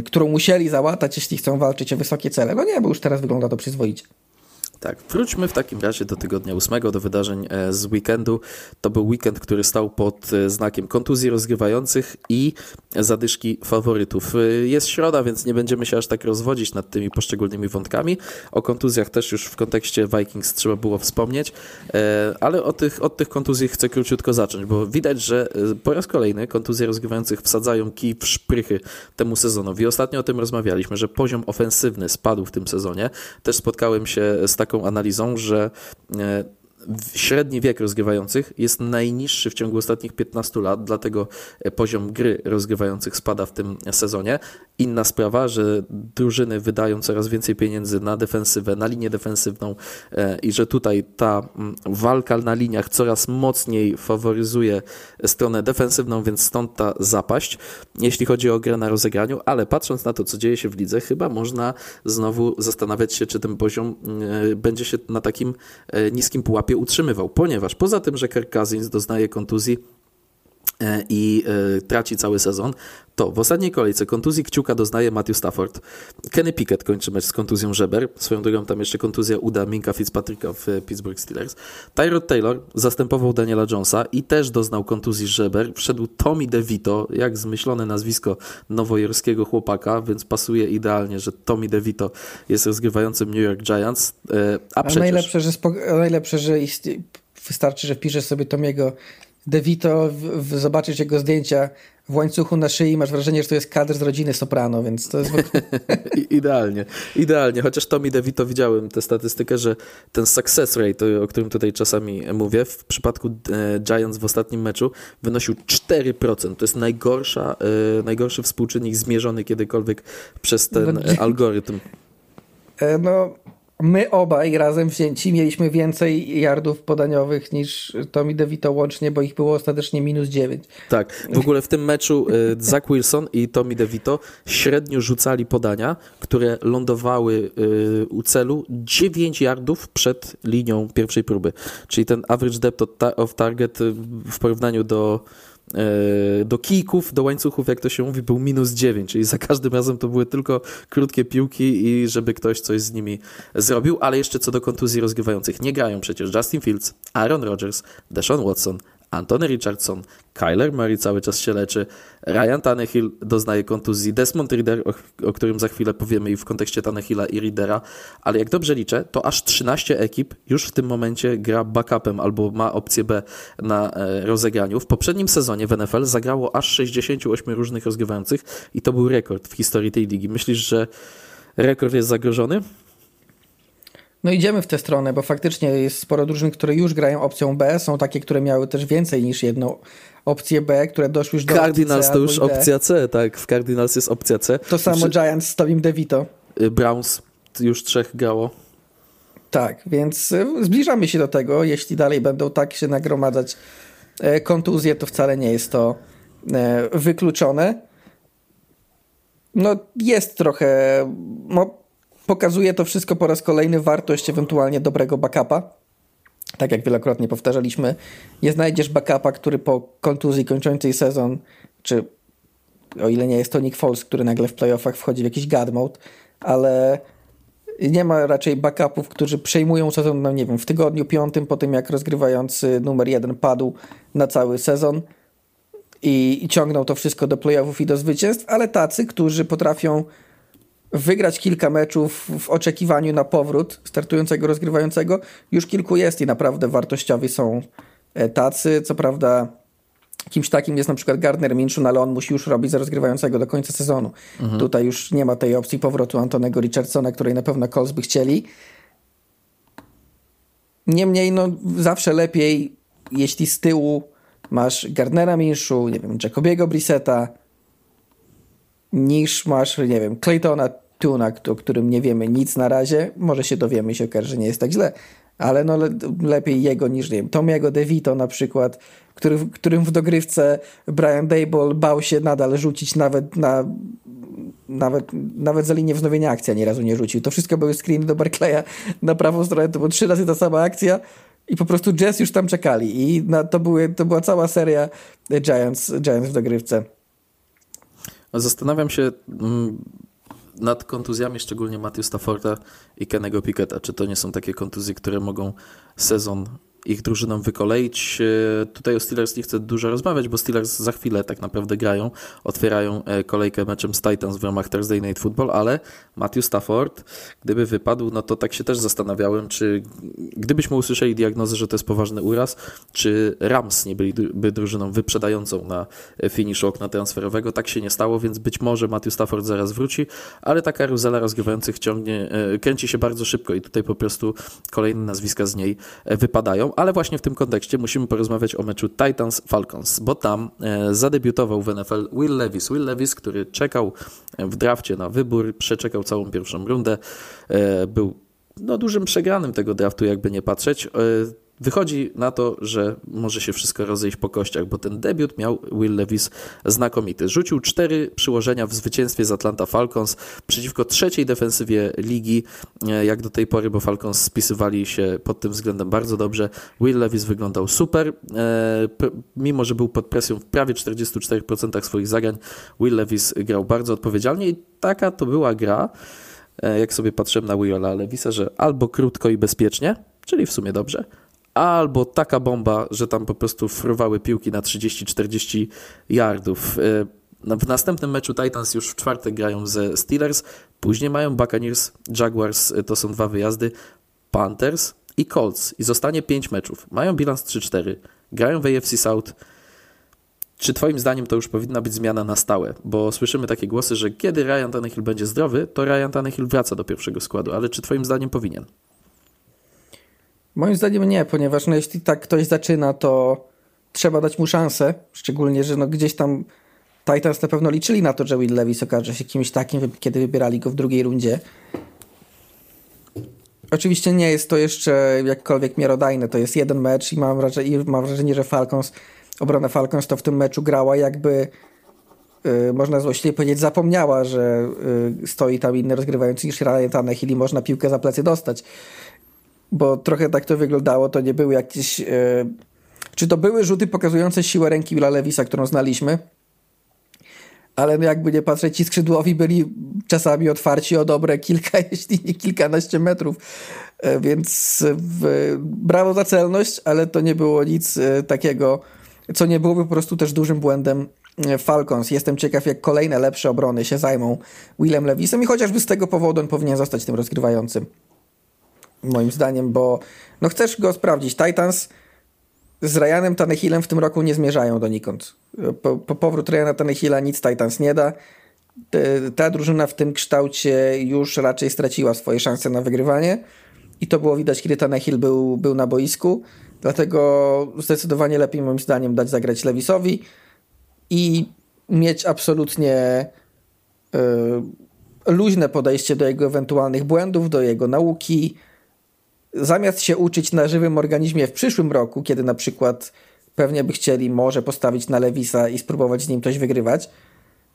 którą musieli załatać, jeśli chcą walczyć o wysokie cele. No nie, bo już teraz wygląda to przyzwoicie. Tak, wróćmy w takim razie do tygodnia ósmego, do wydarzeń e, z weekendu. To był weekend, który stał pod e, znakiem kontuzji rozgrywających i zadyszki faworytów. E, jest środa, więc nie będziemy się aż tak rozwodzić nad tymi poszczególnymi wątkami. O kontuzjach też już w kontekście Vikings trzeba było wspomnieć, ale od tych, od tych kontuzji chcę króciutko zacząć, bo widać, że po raz kolejny kontuzje rozgrywających wsadzają kij w szprychy temu sezonowi. Ostatnio o tym rozmawialiśmy, że poziom ofensywny spadł w tym sezonie. Też spotkałem się z taką taką analizą, że e, średni wiek rozgrywających jest najniższy w ciągu ostatnich 15 lat, dlatego e, poziom gry rozgrywających spada w tym sezonie. Inna sprawa, że drużyny wydają coraz więcej pieniędzy na defensywę, na linię defensywną e, i że tutaj ta mm, walka na liniach coraz mocniej faworyzuje stronę defensywną, więc stąd ta zapaść, jeśli chodzi o grę na rozegraniu, ale patrząc na to, co dzieje się w lidze, chyba można znowu zastanawiać się, czy ten poziom e, będzie się na takim niskim pułapie utrzymywał, ponieważ poza tym, że Kirk Cousins doznaje kontuzji i y, traci cały sezon, to w ostatniej kolejce kontuzji kciuka doznaje Matthew Stafford. Kenny Pickett kończy mecz z kontuzją żeber. Swoją drogą tam jeszcze kontuzja uda Minka Fitzpatricka w Pittsburgh Steelers. Tyrod Taylor zastępował Daniela Jonesa i też doznał kontuzji żeber. Wszedł Tommy DeVito, jak zmyślone nazwisko nowojorskiego chłopaka, więc pasuje idealnie, że Tommy DeVito jest rozgrywającym New York Giants. E, a, a przecież... najlepsze, że, najlepsze, że wystarczy, że wpiszesz sobie Tomiego DeVito, zobaczysz jego zdjęcia w łańcuchu na szyi masz wrażenie, że to jest kadr z rodziny Soprano, więc to jest... idealnie, idealnie. Chociaż Tommy DeVito widziałem tę statystykę, że ten success rate, o którym tutaj czasami mówię, w przypadku e, Giants w ostatnim meczu wynosił 4%. To jest najgorsza, e, najgorszy współczynnik zmierzony kiedykolwiek przez ten no, algorytm. E, no, my obaj razem wzięci mieliśmy więcej yardów podaniowych niż Tommy DeVito łącznie, bo ich było ostatecznie minus 9. Tak, w ogóle w tym meczu y, Zach Wilson i Tommy DeVito średnio rzucali podania, które lądowały y, u celu 9 yardów przed linią pierwszej próby. Czyli ten average depth of target y, w porównaniu do E, do kijków, do łańcuchów, jak to się mówi, był minus 9, czyli za każdym razem to były tylko krótkie piłki i żeby ktoś coś z nimi zrobił, ale jeszcze co do kontuzji rozgrywających, nie grają przecież Justin Fields, Aaron Rodgers, Deshaun Watson, Antony Richardson, Kyler Murray cały czas się leczy, Ryan Tannehill doznaje kontuzji, Desmond Reader, o, o, którym za chwilę powiemy i w kontekście Tannehilla i Readera, ale jak dobrze liczę, to aż 13 ekip już w tym momencie gra backupem albo ma opcję B na e, rozegraniu. W poprzednim sezonie w NFL zagrało aż 68 różnych rozgrywających i to był rekord w historii tej ligi. Myślisz, że rekord jest zagrożony? No idziemy w tę stronę, bo faktycznie jest sporo drużyn, które już grają opcją B. Są takie, które miały też więcej niż jedną opcję B, które doszły już do Cardinals C to już opcja C, tak. W Cardinals jest opcja C. To samo Przy... Giants z Tobim DeVito. Y, Browns już trzech grało. Tak, więc y, zbliżamy się do tego. Jeśli dalej będą tak się nagromadzać e, kontuzje, to wcale nie jest to e, wykluczone. No jest trochę... No, pokazuje to wszystko po raz kolejny wartość ewentualnie dobrego backupa. Tak jak wielokrotnie powtarzaliśmy, nie znajdziesz backupa, który po kontuzji kończącej sezon, czy o ile nie jest to Nick Foles, który nagle w playoffach wchodzi w jakiś god mode, ale nie ma raczej backupów, którzy przejmują sezon, no nie wiem, w tygodniu piątym, po tym jak rozgrywający numer jeden padł na cały sezon i, i ciągną to wszystko do playoffów i do zwycięstw, ale tacy, którzy potrafią wygrać kilka meczów w oczekiwaniu na powrót startującego, rozgrywającego. Już kilku jest i naprawdę wartościowi są e, tacy. Co prawda kimś takim jest na przykład Gardner Minshew, no ale on musi już robić za rozgrywającego do końca sezonu. Mhm. Tutaj już nie ma tej opcji powrotu Antonego Richardsona, której na pewno Colts by chcieli. Niemniej, no zawsze lepiej, jeśli z tyłu masz Gardnera Minshew, nie wiem, Jacobiego Brissetta, niż masz, nie wiem, Claytona Tuna, o którym nie wiemy nic na razie. Może się dowiemy i się okaże, że nie jest tak źle, ale no le lepiej jego niż, nie wiem, Tomiego DeVito na przykład, który, którym w dogrywce Brian Dable bał się nadal rzucić nawet na nawet, nawet za linię wznowienia akcji ani razu nie rzucił. To wszystko były screeny do Barclaya na prawą stronę, to była trzy razy ta sama akcja i po prostu Jazz już tam czekali i na, to, były, to była cała seria Giants, Giants w dogrywce. Zastanawiam się mm, nad kontuzjami, szczególnie Matthew Stafforda i Kennego Picketa. Czy to nie są takie kontuzje, które mogą sezon ich drużyną wykoleić. E, tutaj o Steelers nie chcę dużo rozmawiać, bo Steelers za chwilę tak naprawdę grają, otwierają e, kolejkę meczem z Titans w ramach Thursday Night Football, ale Matthew Stafford, gdyby wypadł, no to tak się też zastanawiałem, czy gdybyśmy usłyszeli diagnozę, że to jest poważny uraz, czy Rams nie byliby drużyną wyprzedającą na finish okna transferowego. Tak się nie stało, więc być może Matthew Stafford zaraz wróci, ale ta karuzela rozgrywających ciągnie, e, kręci się bardzo szybko i tutaj po prostu kolejne nazwiska z niej wypadają ale właśnie w tym kontekście musimy porozmawiać o meczu Titans-Falcons, bo tam e, zadebiutował w NFL Will Levis. Will Levis, który czekał w drafcie na wybór, przeczekał całą pierwszą rundę, e, był no, dużym przegranym tego draftu, jakby nie patrzeć. Wychodzi na to, że może się wszystko rozejść po kościach, bo ten debiut miał Will Levis znakomity. Rzucił cztery przyłożenia w zwycięstwie z Atlanta Falcons przeciwko trzeciej defensywie ligi, e, jak do tej pory, bo Falcons spisywali się pod tym względem bardzo dobrze. Will Levis wyglądał super, e, mimo że był pod presją w prawie 44% swoich zagrań, Will Levis grał bardzo odpowiedzialnie i taka to była gra, e, jak sobie patrzyłem na Willa Levisa, że albo krótko i bezpiecznie, czyli w sumie dobrze, albo taka bomba, że tam po prostu fruwały piłki na 30-40 yardów. E, w następnym meczu Titans już w czwartek grają ze Steelers, później mają Buccaneers, Jaguars, e, to są dwa wyjazdy, Panthers i Colts i zostanie 5 meczów. Mają bilans 3-4, grają w AFC South. Czy twoim zdaniem to już powinna być zmiana na stałe? Bo słyszymy takie głosy, że kiedy Ryan Tannehill będzie zdrowy, to Ryan Tannehill wraca do pierwszego składu, ale czy twoim zdaniem powinien? Moim zdaniem nie, ponieważ no, jeśli tak ktoś zaczyna, to trzeba dać mu szansę, szczególnie, że no, gdzieś tam Titans na pewno liczyli na to, że Will Levis okaże się kimś takim, kiedy wybierali go w drugiej rundzie. Oczywiście nie jest to jeszcze jakkolwiek miarodajne, to jest jeden mecz i mam wrażenie, i mam wrażenie że Falcons, obrona Falcons to w tym meczu grała jakby yy, można złośliwie powiedzieć, zapomniała, że yy, stoi tam inny rozgrywający niż Ryan Tannehill i można piłkę za plecy dostać bo trochę tak to wyglądało, to nie były jakieś... E, czy to były rzuty pokazujące siłę ręki Willa Lewisa, którą znaliśmy, ale no jakby nie patrzeć, ci skrzydłowi byli czasami otwarci o dobre kilka, jeśli nie kilkanaście metrów, e, więc w, brawo za celność, ale to nie było nic e, takiego, co nie byłoby po prostu też dużym błędem Falcons. Jestem ciekaw, jak kolejne lepsze obrony się zajmą Willem Lewisem i chociażby z tego powodu on powinien zostać tym rozgrywającym moim zdaniem, bo no chcesz go sprawdzić. Titans z Ryanem Tannehillem w tym roku nie zmierzają donikąd. Po, po powrót Ryana Tannehilla nic Titans nie da. Ta drużyna w tym kształcie już raczej straciła swoje szanse na wygrywanie i to było widać, kiedy Tannehill był, był na boisku. Dlatego zdecydowanie lepiej moim zdaniem dać zagrać Lewisowi i mieć absolutnie y, luźne podejście do jego ewentualnych błędów, do jego nauki, zamiast się uczyć na żywym organizmie w przyszłym roku, kiedy na przykład pewnie by chcieli może postawić na Lewisa i spróbować z nim coś wygrywać,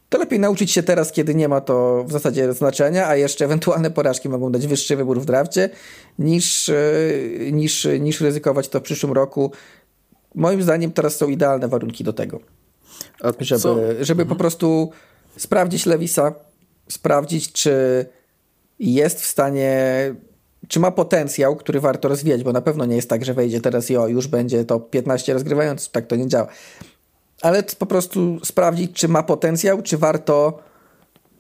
to lepiej nauczyć się teraz, kiedy nie ma to w zasadzie znaczenia, a jeszcze ewentualne porażki mogą dać wyższy wybór w drafcie, niż, e, niż, niż ryzykować to w przyszłym roku. Moim zdaniem teraz są idealne warunki do tego, żeby, żeby mhm. po prostu sprawdzić Lewisa, sprawdzić, czy jest w stanie czy ma potencjał, który warto rozwijać, bo na pewno nie jest tak, że wejdzie teraz i o, już będzie to 15 rozgrywając, tak to nie działa. Ale po prostu sprawdzić, czy ma potencjał, czy warto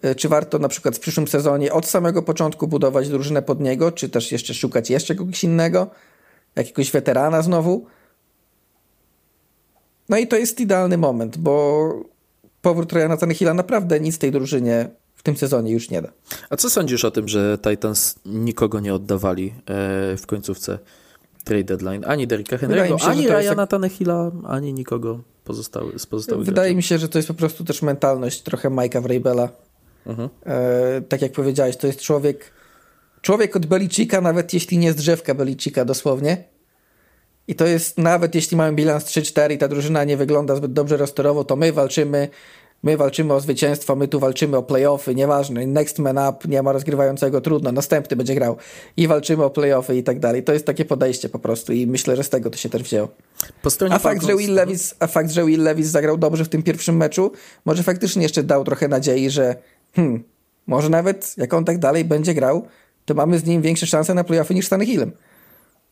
E, czy warto na przykład w przyszłym sezonie od samego początku budować drużynę pod niego, czy też jeszcze szukać jeszcze kogoś innego, jakiegoś weterana znowu? No i to jest idealny moment, bo powrót Ryana Tannehilla naprawdę nic tej drużynie tym sezonie już nie da. A co sądzisz o tym, że Titans nikogo nie oddawali e, w końcówce trade deadline? Ani Derricka Henry'ego, ani Ryana jak... Tannehilla, ani nikogo pozostały, z pozostałych Wydaje graczy. mi się, że to jest po prostu też mentalność trochę Mike'a Vrabela. Mhm. E, tak jak powiedziałeś, to jest człowiek człowiek od Belicika, nawet jeśli nie z drzewka Belicika dosłownie. I to jest, nawet jeśli mamy bilans 3-4 i ta drużyna nie wygląda zbyt dobrze rostorowo, to my walczymy My walczymy o zwycięstwo, my tu walczymy o playoffy, nieważne, next man up, nie ma rozgrywającego, trudno, następny będzie grał i walczymy o playoffy i tak dalej. To jest takie podejście po prostu i myślę, że z tego to się też wzięło. a, fakt, że Will Levis, a fakt, że Will Levis zagrał dobrze w tym pierwszym meczu, może faktycznie jeszcze dał trochę nadziei, że hmm, może nawet jak on tak dalej będzie grał, to mamy z nim większe szanse na playoffy niż Stanley Hillem.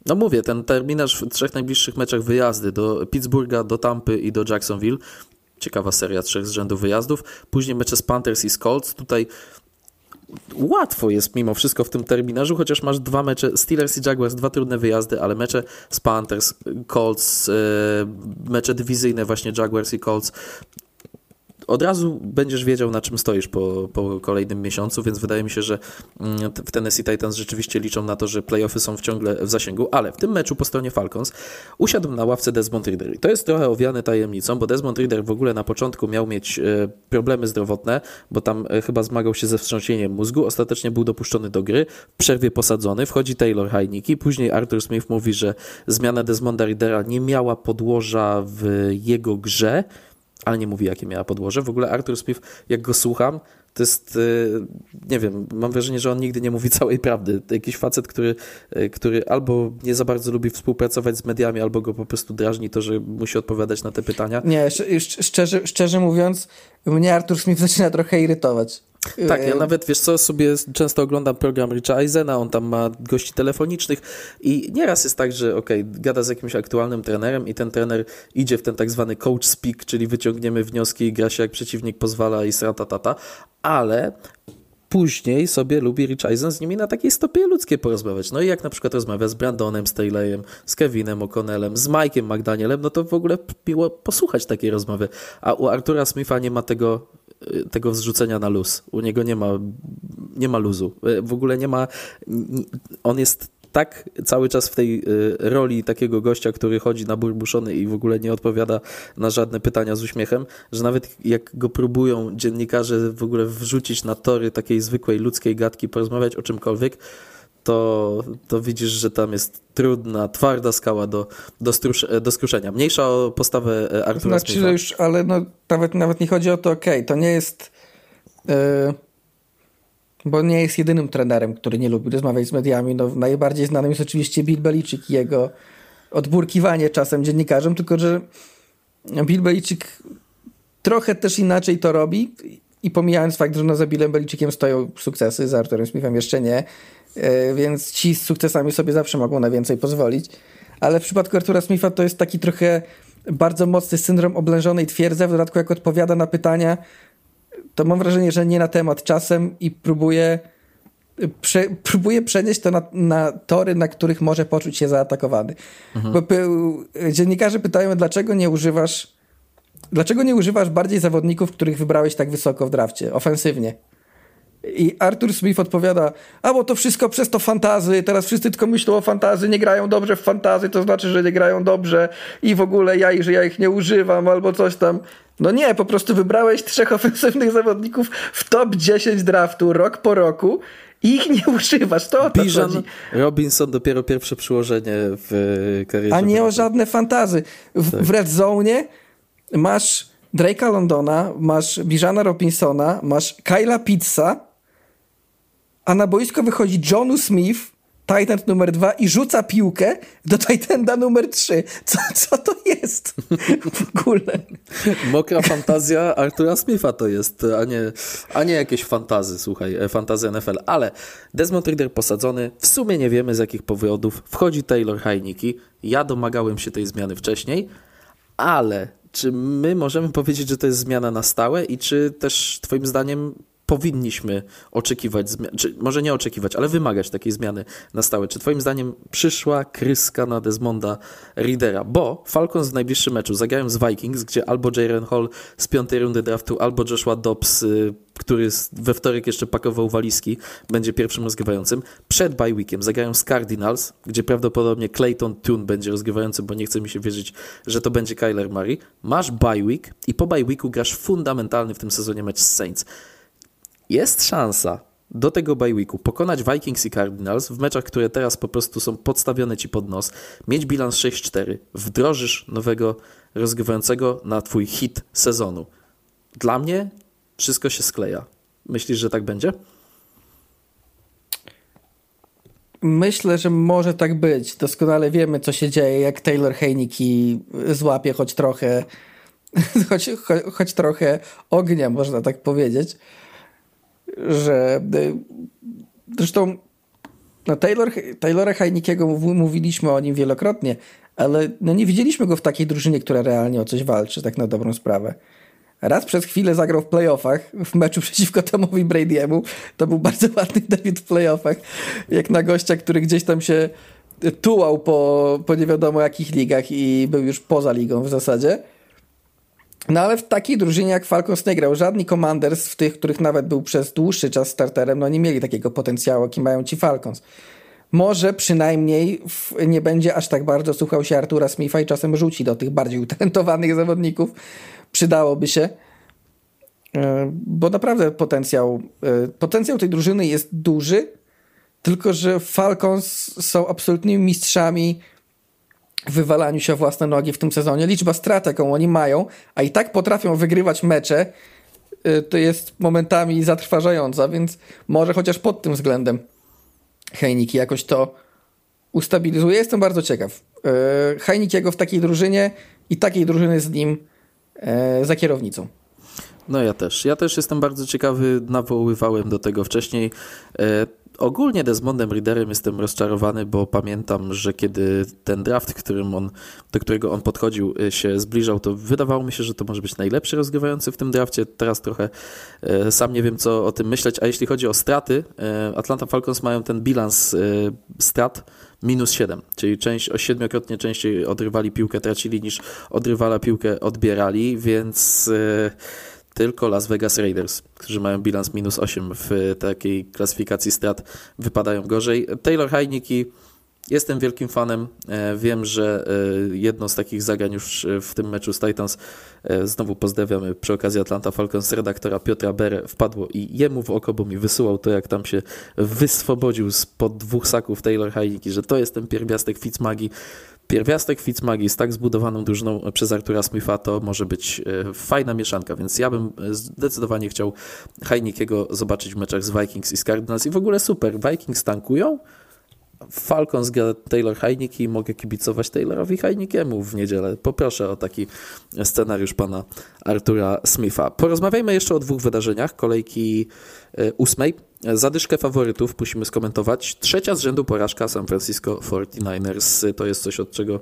No mówię, ten terminarz w trzech najbliższych meczach wyjazdy do Pittsburgha, do Tampy i do Jacksonville ciekawa seria trzech z rzędu wyjazdów. Później mecze z Panthers i z Colts. Tutaj łatwo jest mimo wszystko w tym terminarzu, chociaż masz dwa mecze, Steelers i Jaguars, dwa trudne wyjazdy, ale mecze z Panthers, Colts, e, mecze dywizyjne właśnie Jaguars i Colts, od razu będziesz wiedział, na czym stoisz po, po kolejnym miesiącu, więc wydaje mi się, że mm, w Tennessee Titans rzeczywiście liczą na to, że playoffy są ciągle w zasięgu, ale w tym meczu po stronie Falcons usiadł na ławce Desmond Reader. I to jest trochę owiane tajemnicą, bo Desmond Reader w ogóle na początku miał mieć e, problemy zdrowotne, bo tam e, chyba zmagał się ze wstrząsieniem mózgu, ostatecznie był dopuszczony do gry, w przerwie posadzony, wchodzi Taylor Heineke, później Arthur Smith mówi, że zmiana Desmonda Readera nie miała podłoża w jego grze, ale nie mówi, jakie miała podłoże. W ogóle Arthur Smith, jak go słucham, to jest, e, nie wiem, mam wrażenie, że on nigdy nie mówi całej prawdy. To jakiś facet, który, e, który albo nie za bardzo lubi współpracować z mediami, albo go po prostu drażni to, że musi odpowiadać na te pytania. Nie, szczerze, szczerze mówiąc, mnie Arthur Smith zaczyna trochę irytować. Tak, ja nawet, wiesz co, sobie często oglądam program Richa Eisena, on tam ma gości telefonicznych i nieraz jest tak, że okej, okay, gada z jakimś aktualnym trenerem i ten trener idzie w ten tak zwany coach speak, czyli wyciągniemy wnioski i gra się jak przeciwnik pozwala i tata, ale później sobie lubi Rich Eisen z nimi na takiej stopie ludzkiej porozmawiać. No i jak na przykład rozmawia z Brandonem Staleyem, z Kevinem O'Connellem, z Mike'em McDanielem, no to w ogóle miło posłuchać takiej rozmowy. A u Artura Smitha nie ma tego tego wzrzucenia na luz. U niego nie ma, nie ma luzu. W ogóle nie ma. On jest tak cały czas w tej y, roli takiego gościa, który chodzi na burbuszony i w ogóle nie odpowiada na żadne pytania z uśmiechem, że nawet jak go próbują dziennikarze w ogóle wrzucić na tory takiej zwykłej ludzkiej gadki, porozmawiać o czymkolwiek, to, to widzisz, że tam jest trudna, twarda skała do, do, strusz, do skruszenia. Mniejsza o postawę e, Artura znaczy, Smitha. już, ale no, nawet, nawet nie chodzi o to, okej, okay, to nie jest... Yy, bo nie jest jedynym trenerem, który nie lubi rozmawiać z mediami. No, najbardziej znanym jest oczywiście Bill Belichick i jego odburkiwanie czasem dziennikarzem, tylko że Bill Belichick trochę też inaczej to robi i pomijając fakt, że no za Billem Belicickiem stoją sukcesy, za Arturem Smithem jeszcze nie, E, więc ci z sukcesami sobie zawsze mogą na więcej pozwolić. Ale w przypadku Artura Smitha to jest taki trochę bardzo mocny syndrom oblężonej twierdzy, w dodatku jak odpowiada na pytania, to mam wrażenie, że nie na temat czasem i próbuje, prze, próbuje przenieść to na, na, tory, na których może poczuć się zaatakowany. Mhm. Bo dziennikarze pytają, dlaczego nie używasz dlaczego nie używasz bardziej zawodników, których wybrałeś tak wysoko w drafcie, ofensywnie? I Arthur Smith odpowiada, a bo to wszystko przez to fantazy, teraz wszyscy tylko myślą o fantazy, nie grają dobrze w fantazy, to znaczy, że nie grają dobrze i w ogóle ja, że ja ich nie używam albo coś tam. No nie, po prostu wybrałeś trzech ofensywnych zawodników w top 10 draftu rok po roku i ich nie używasz, to o to Bijan chodzi. Robinson dopiero pierwsze przyłożenie w karierze. A nie o żadne fantazy. W, tak. w Red Zone masz Drake'a Londona, masz Bijana Robinsona, masz Kyla Pizza, a na boisko wychodzi Johnu Smith, Titan numer dwa i rzuca piłkę do Titanda numer trzy. Co, co to jest w ogóle? Mokra fantazja Artura Smitha to jest, a nie, a nie jakieś fantazy, słuchaj, e, fantazy NFL. Ale Desmond Reader posadzony, w sumie nie wiemy z jakich powodów. Wchodzi Taylor Heineke. Ja domagałem się tej zmiany wcześniej, ale czy my możemy powiedzieć, że to jest zmiana na stałe i czy też twoim zdaniem powinniśmy oczekiwać, czy może nie oczekiwać, ale wymagać takiej zmiany na stałe. Czy twoim zdaniem przyszła kryska na Desmonda Readera? Bo Falcons w najbliższym meczu zagrają z Vikings, gdzie albo Jaren Hall z piątej rundy draftu, albo Joshua Dobbs, y, który we wtorek jeszcze pakował walizki, będzie pierwszym rozgrywającym. Przed bye weekiem zagrają z Cardinals, gdzie prawdopodobnie Clayton Tune będzie rozgrywający, bo nie chce mi się wierzyć, że to będzie Kyler Murray. Masz bye week i po bye weeku grasz fundamentalny w tym sezonie mecz z Saints jest szansa do tego bye weeku pokonać Vikings i Cardinals w meczach, które teraz po prostu są podstawione ci pod nos, mieć bilans 6-4, wdrożysz nowego rozgrywającego na twój hit sezonu. Dla mnie wszystko się skleja. Myślisz, że tak będzie? Myślę, że może tak być. Doskonale wiemy, co się dzieje, jak Taylor Heineke złapie choć trochę, choć, choć trochę ognia, można tak powiedzieć że y, zresztą no Taylor, Taylora Heinickiego mówiliśmy o nim wielokrotnie, ale no nie widzieliśmy go w takiej drużynie, która realnie o coś walczy, tak na dobrą sprawę. Raz przez chwilę zagrał w playoffach, w meczu przeciwko Tomowi Brady'emu. To był bardzo ładny debiut w playoffach, jak na gościa, który gdzieś tam się tułał po, po nie wiadomo jakich ligach i był już poza ligą w zasadzie. No ale w takiej drużynie jak Falcons nie grał. Żadni Commanders, w tych, których nawet był przez dłuższy czas starterem, no nie mieli takiego potencjału, jaki mają ci Falcons. Może przynajmniej w, nie będzie aż tak bardzo słuchał się Artura Smitha i czasem rzuci do tych bardziej utalentowanych zawodników. Przydałoby się. E, bo naprawdę potencjał, e, potencjał tej drużyny jest duży, tylko że Falcons są absolutnymi mistrzami wywalaniu się własne nogi w tym sezonie. Liczba strat, jaką oni mają, a i tak potrafią wygrywać mecze, y, to jest momentami zatrważająca, więc może chociaż pod tym względem Heiniki jakoś to ustabilizuje. Jestem bardzo ciekaw. Y, Heinikiego w takiej drużynie i takiej drużyny z nim y, za kierownicą. No ja też. Ja też jestem bardzo ciekawy, nawoływałem do tego wcześniej. Ogólnie Desmondem Readerem jestem rozczarowany, bo pamiętam, że kiedy ten draft, którym on, do którego on podchodził, y, się zbliżał, to wydawało mi się, że to może być najlepszy rozgrywający w tym drafcie. Teraz trochę y, sam nie wiem, co o tym myśleć. A jeśli chodzi o straty, y, Atlanta Falcons mają ten bilans strat minus 7, czyli część, o siedmiokrotnie częściej odrywali piłkę, tracili niż odrywala piłkę odbierali, więc tylko Las Vegas Raiders, którzy mają bilans minus 8 w takiej klasyfikacji strat, wypadają gorzej. Taylor Heineke Jestem wielkim fanem. E, wiem, że e, jedno z takich zagrań już w tym meczu z Titans, e, znowu pozdrawiamy przy okazji Atlanta Falcons redaktora Piotra Bere, wpadło i jemu w oko, bo mi wysyłał to, jak tam się wyswobodził spod dwóch saków Taylor Heineke, że to jest ten pierwiastek Fitzmagi. Pierwiastek Fitzmagi z tak zbudowaną drużyną przez Artura Smitha to może być fajna mieszanka, więc ja bym zdecydowanie chciał Heinekiego zobaczyć w meczach z Vikings i z Cardinals i w ogóle super. Vikings tankują, Falcons gra Taylor Heineke i mogę kibicować Taylorowi Heinekiemu w niedzielę. Poproszę o taki scenariusz pana Artura Smitha. Porozmawiajmy jeszcze o dwóch wydarzeniach kolejki e, ósmej. Zadyszkę faworytów musimy skomentować. Trzecia z rzędu porażka San Francisco 49ers. To jest coś, od czego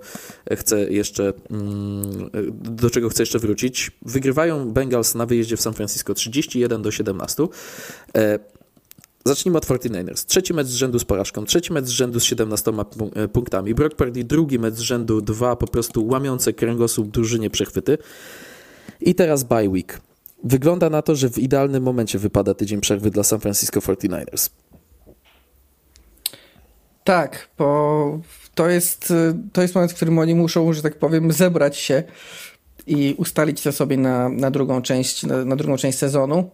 chcę jeszcze, mm, do czego chcę jeszcze wrócić. Wygrywają Bengals na wyjeździe w San Francisco 31 do 17. Zacznijmy od 49ers. Trzeci mecz z rzędu z porażką, trzeci mecz z rzędu z 17 e, punktami. Brock Purdy drugi mecz z rzędu, dwa po prostu łamiące kręgosłup drużynie przechwyty. I teraz bye week. Wygląda na to, że w idealnym momencie wypada tydzień przerwy dla San Francisco 49ers. Tak, bo to jest, to jest moment, w którym oni muszą, że tak powiem, zebrać się i ustalić to sobie na, na drugą część, na, na drugą część sezonu.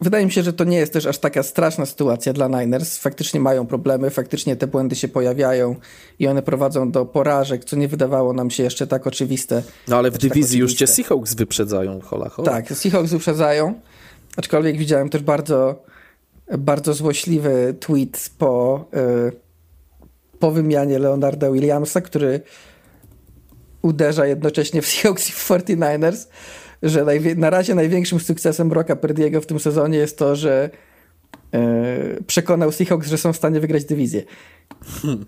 Wydaje mi się, że to nie jest też aż taka straszna sytuacja dla Niners. Faktycznie mają problemy, faktycznie te błędy się pojawiają i one prowadzą do porażek, co nie wydawało nam się jeszcze tak oczywiste. No ale w tak dywizji tak już cię Seahawks wyprzedzają, hola, hola. Tak, Seahawks wyprzedzają, aczkolwiek widziałem też bardzo, bardzo złośliwy tweet po, yy, po wymianie Leonarda Williamsa, który uderza jednocześnie w Seahawks i w 49ers że na razie największym sukcesem Broka Perdiego w tym sezonie jest to, że e, przekonał Seahawks, że są w stanie wygrać dywizję. Hmm.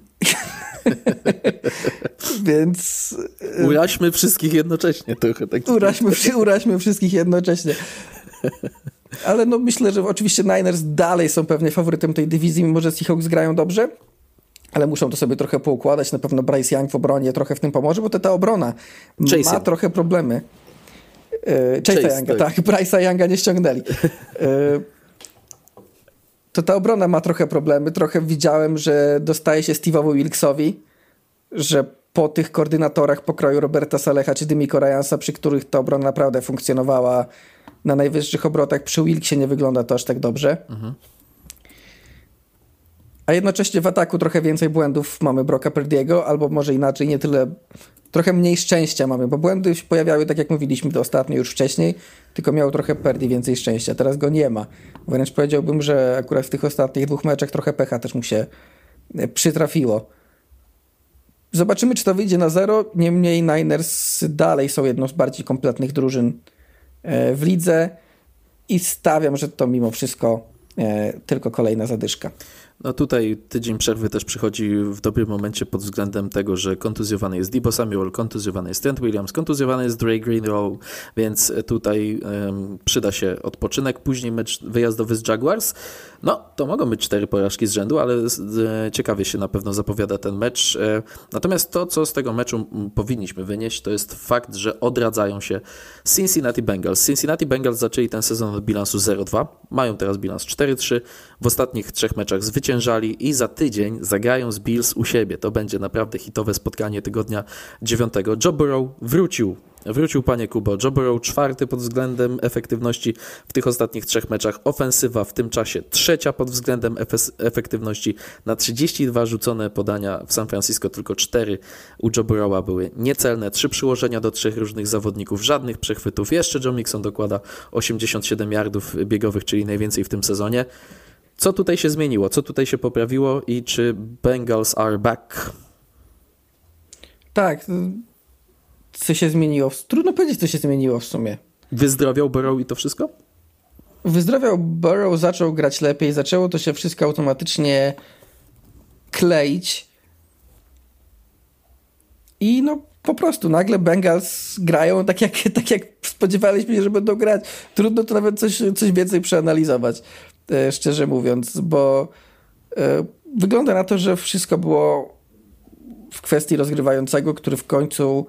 Więc... E, uraźmy wszystkich jednocześnie trochę. Tak uraźmy, uraźmy wszystkich jednocześnie. Ale no myślę, że oczywiście Niners dalej są pewnie faworytem tej dywizji, mimo że Seahawks grają dobrze. Ale muszą to sobie trochę poukładać. Na pewno Bryce Young w obronie trochę w tym pomoże, bo to ta obrona ma trochę problemy. Yy, Chase'a Chase, Younga, tak. tak. Bryce'a Younga nie ściągnęli. Yy, to ta obrona ma trochę problemy. Trochę widziałem, że dostaje się Steve'owi Wilksowi, że po tych koordynatorach pokroju Roberta Salecha czy Dymiko Ryansa, przy których ta obrona naprawdę funkcjonowała na najwyższych obrotach, przy Wilksie nie wygląda to aż tak dobrze. Mhm. A jednocześnie w ataku trochę więcej błędów mamy Broka Perdiego, albo może inaczej, nie tyle, trochę mniej szczęścia mamy, bo błędy się pojawiały, tak jak mówiliśmy to ostatnio już wcześniej, tylko miał trochę Perdi więcej szczęścia. Teraz go nie ma. Wręcz powiedziałbym, że akurat w tych ostatnich dwóch meczach trochę pecha też mu się e, przytrafiło. Zobaczymy, czy to wyjdzie na zero. Niemniej Niners dalej są jedną z bardziej kompletnych drużyn e, w lidze i stawiam, że to mimo wszystko e, tylko kolejna zadyszka. No tutaj tydzień przerwy też przychodzi w dobrym momencie pod względem tego, że kontuzjowany jest Debo Samuel, kontuzjowany jest Trent Williams, kontuzjowany jest Dre Greenrow, więc tutaj um, przyda się odpoczynek. Później mecz wyjazdowy z Jaguars. No, to mogą być cztery porażki z rzędu, ale e, ciekawie się na pewno zapowiada ten mecz. E, natomiast to, co z tego meczu powinniśmy wynieść, to jest fakt, że odradzają się Cincinnati Bengals. Cincinnati Bengals zaczęli ten sezon od bilansu 0-2, mają teraz bilans 4-3, w ostatnich trzech meczach zwyciężali i za tydzień zagrają z Bills u siebie. To będzie naprawdę hitowe spotkanie tygodnia 9. Joe Burrow wrócił Wrócił panie Kubo. Joe Burrow czwarty pod względem efektywności w tych ostatnich trzech meczach. Ofensywa w tym czasie trzecia pod względem efektywności. Na 32 rzucone podania w San Francisco tylko 4 u Joe Burrowa były niecelne. Trzy przyłożenia do trzech różnych zawodników, żadnych przechwytów. Jeszcze Joe Mixon dokłada 87 yardów biegowych, czyli najwięcej w tym sezonie. Co tutaj się zmieniło? Co tutaj się poprawiło i czy Bengals are back? Tak, co się zmieniło. Trudno powiedzieć, co się zmieniło w sumie. Wyzdrowiał Burrow i to wszystko? Wyzdrowiał Burrow, zaczął grać lepiej, zaczęło to się wszystko automatycznie kleić. I no po prostu nagle Bengals grają tak jak, tak jak spodziewaliśmy się, że będą grać. Trudno to nawet coś, coś więcej przeanalizować, szczerze mówiąc, bo e, wygląda na to, że wszystko było w kwestii rozgrywającego, który w końcu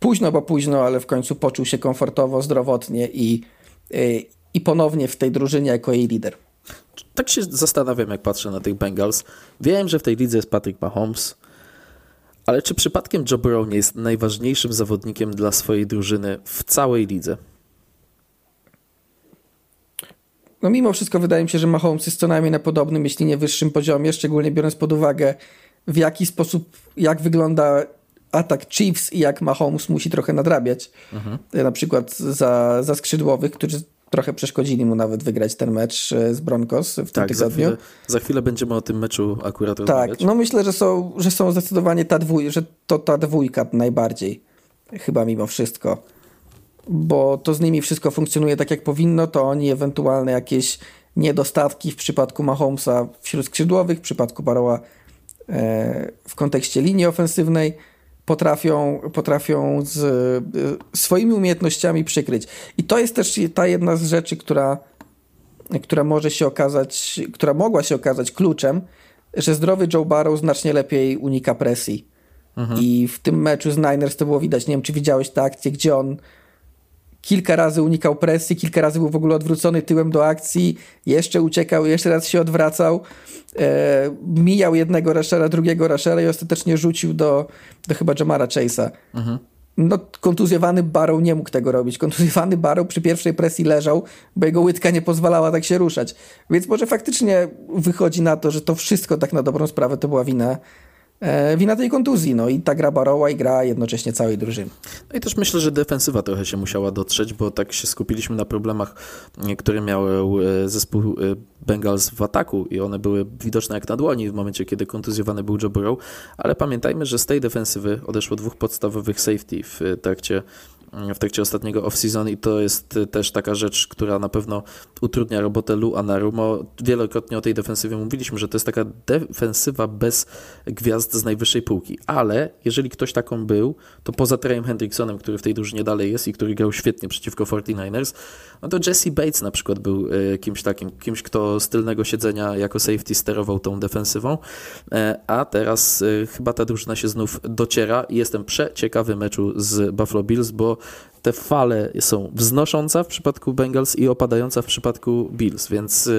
późno, bo późno, ale w końcu poczuł się komfortowo, zdrowotnie i, y, i ponownie w tej drużynie jako jej lider. Tak się zastanawiam, jak patrzę na tych Bengals. Wiem, że w tej lidze jest Patrick Mahomes, ale czy przypadkiem Joe Burrow jest najważniejszym zawodnikiem dla swojej drużyny w całej lidze? No mimo wszystko wydaje mi się, że Mahomes jest co najmniej na podobnym, jeśli nie wyższym poziomie, szczególnie biorąc pod uwagę w jaki sposób, jak wygląda atak Chiefs i jak Mahomes musi trochę nadrabiać. Mhm. Na przykład za, za skrzydłowych, którzy trochę przeszkodzili mu nawet wygrać ten mecz e, z Broncos w tak, tym tygodniu. Za chwilę, za chwilę będziemy o tym meczu akurat tak, rozmawiać. Tak, no myślę, że są, że są zdecydowanie ta dwójka, że to ta dwójka najbardziej chyba mimo wszystko. Bo to z nimi wszystko funkcjonuje tak jak powinno, to oni ewentualne jakieś niedostatki w przypadku Mahomesa wśród skrzydłowych, w przypadku Baroła e, w kontekście linii ofensywnej potrafią, potrafią z y, swoimi umiejętnościami przykryć. I to jest też ta jedna z rzeczy, która, która może się okazać, która mogła się okazać kluczem, że zdrowy Joe Barrow znacznie lepiej unika presji. Mhm. I w tym meczu z Niners to było widać. Nie wiem, czy widziałeś tę akcję, gdzie on kilka razy unikał presji, kilka razy był w ogóle odwrócony tyłem do akcji, jeszcze uciekał, jeszcze raz się odwracał, e, mijał jednego raszera, drugiego raszera i ostatecznie rzucił do, do chyba Jamara Chase'a. Mhm. No, kontuzjowany Barrow nie mógł tego robić. Kontuzjowany Barrow przy pierwszej presji leżał, bo jego łydka nie pozwalała tak się ruszać. Więc może faktycznie wychodzi na to, że to wszystko tak na dobrą sprawę to była wina wina tej kontuzji. No i ta gra Baroła i gra jednocześnie całej drużyny. No i też myślę, że defensywa trochę się musiała dotrzeć, bo tak się skupiliśmy na problemach, które miał e, zespół e, Bengals w ataku i one były widoczne jak na dłoni w momencie, kiedy kontuzjowany był Joe Burrow, ale pamiętajmy, że z tej defensywy odeszło dwóch podstawowych safety w trakcie w trakcie ostatniego off-season i to jest też taka rzecz, która na pewno utrudnia robotę Lu Anarumo. Wielokrotnie o tej defensywie mówiliśmy, że to jest taka defensywa bez gwiazd z najwyższej półki, ale jeżeli ktoś taką był, to poza Treyem Hendricksonem, który w tej drużynie dalej jest i który grał świetnie przeciwko 49ers, no to Jesse Bates na przykład był e, kimś takim, kimś, kto z tylnego siedzenia jako safety sterował tą defensywą, e, a teraz e, chyba ta drużyna się znów dociera i jestem przeciekawy meczu z Buffalo Bills, bo te fale są wznoszące w przypadku Bengals i opadające w przypadku Bills, więc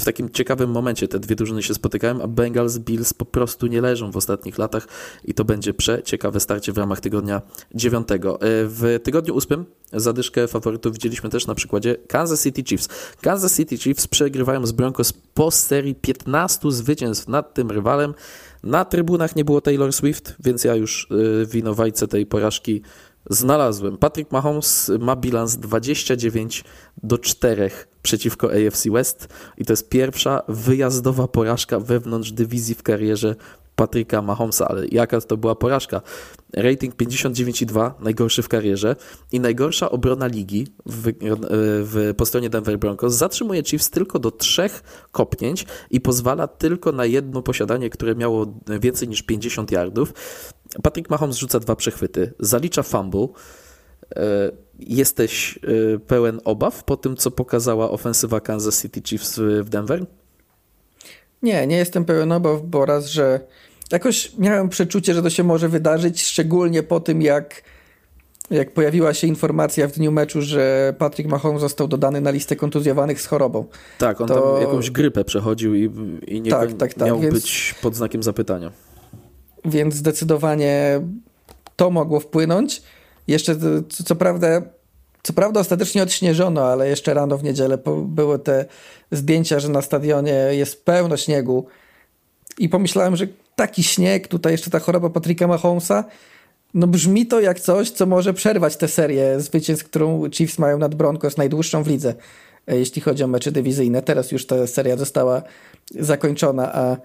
w takim ciekawym momencie te dwie drużyny się spotykają, a Bengals, Bills po prostu nie leżą w ostatnich latach i to będzie przeciekawe starcie w ramach tygodnia dziewiątego. W tygodniu ósmym zadyszkę faworytów widzieliśmy też na przykładzie Kansas City Chiefs. Kansas City Chiefs przegrywają z Broncos po serii 15 zwycięstw nad tym rywalem. Na trybunach nie było Taylor Swift, więc ja już y, winowajcę tej porażki znalazłem. Patrick Mahomes ma bilans 29 do 4 przeciwko AFC West i to jest pierwsza wyjazdowa porażka wewnątrz dywizji w karierze Patryka Mahomesa, ale jaka to była porażka. Rating 59,2, najgorszy w karierze i najgorsza obrona ligi w, w, po stronie Denver Broncos zatrzymuje Chiefs tylko do trzech kopnięć i pozwala tylko na jedno posiadanie, które miało więcej niż 50 yardów. Patrick Mahomes rzuca dwa przechwyty, zalicza fumble. E, jesteś e, pełen obaw po tym, co pokazała ofensywa Kansas City Chiefs w Denver? Nie, nie jestem pełen obaw, bo raz, że jakoś miałem przeczucie, że to się może wydarzyć, szczególnie po tym, jak, jak pojawiła się informacja w dniu meczu, że Patrick Mahomes został dodany na listę kontuzjowanych z chorobą. Tak, on to... tam jakąś grypę przechodził i, i nie tak, tak, tak, miał więc... być pod znakiem zapytania. Więc zdecydowanie to mogło wpłynąć. Jeszcze co, co prawda co prawda ostatecznie odśnieżono, ale jeszcze rano w niedzielę były te zdjęcia, że na stadionie jest pełno śniegu i pomyślałem, że taki śnieg, tutaj jeszcze ta choroba Patryka Mahomesa, no brzmi to jak coś, co może przerwać tę serię zwycięstw, którą Chiefs mają nad Broncos, najdłuższą w lidze, e, jeśli chodzi o mecze dywizyjne. Teraz już ta seria została zakończona, a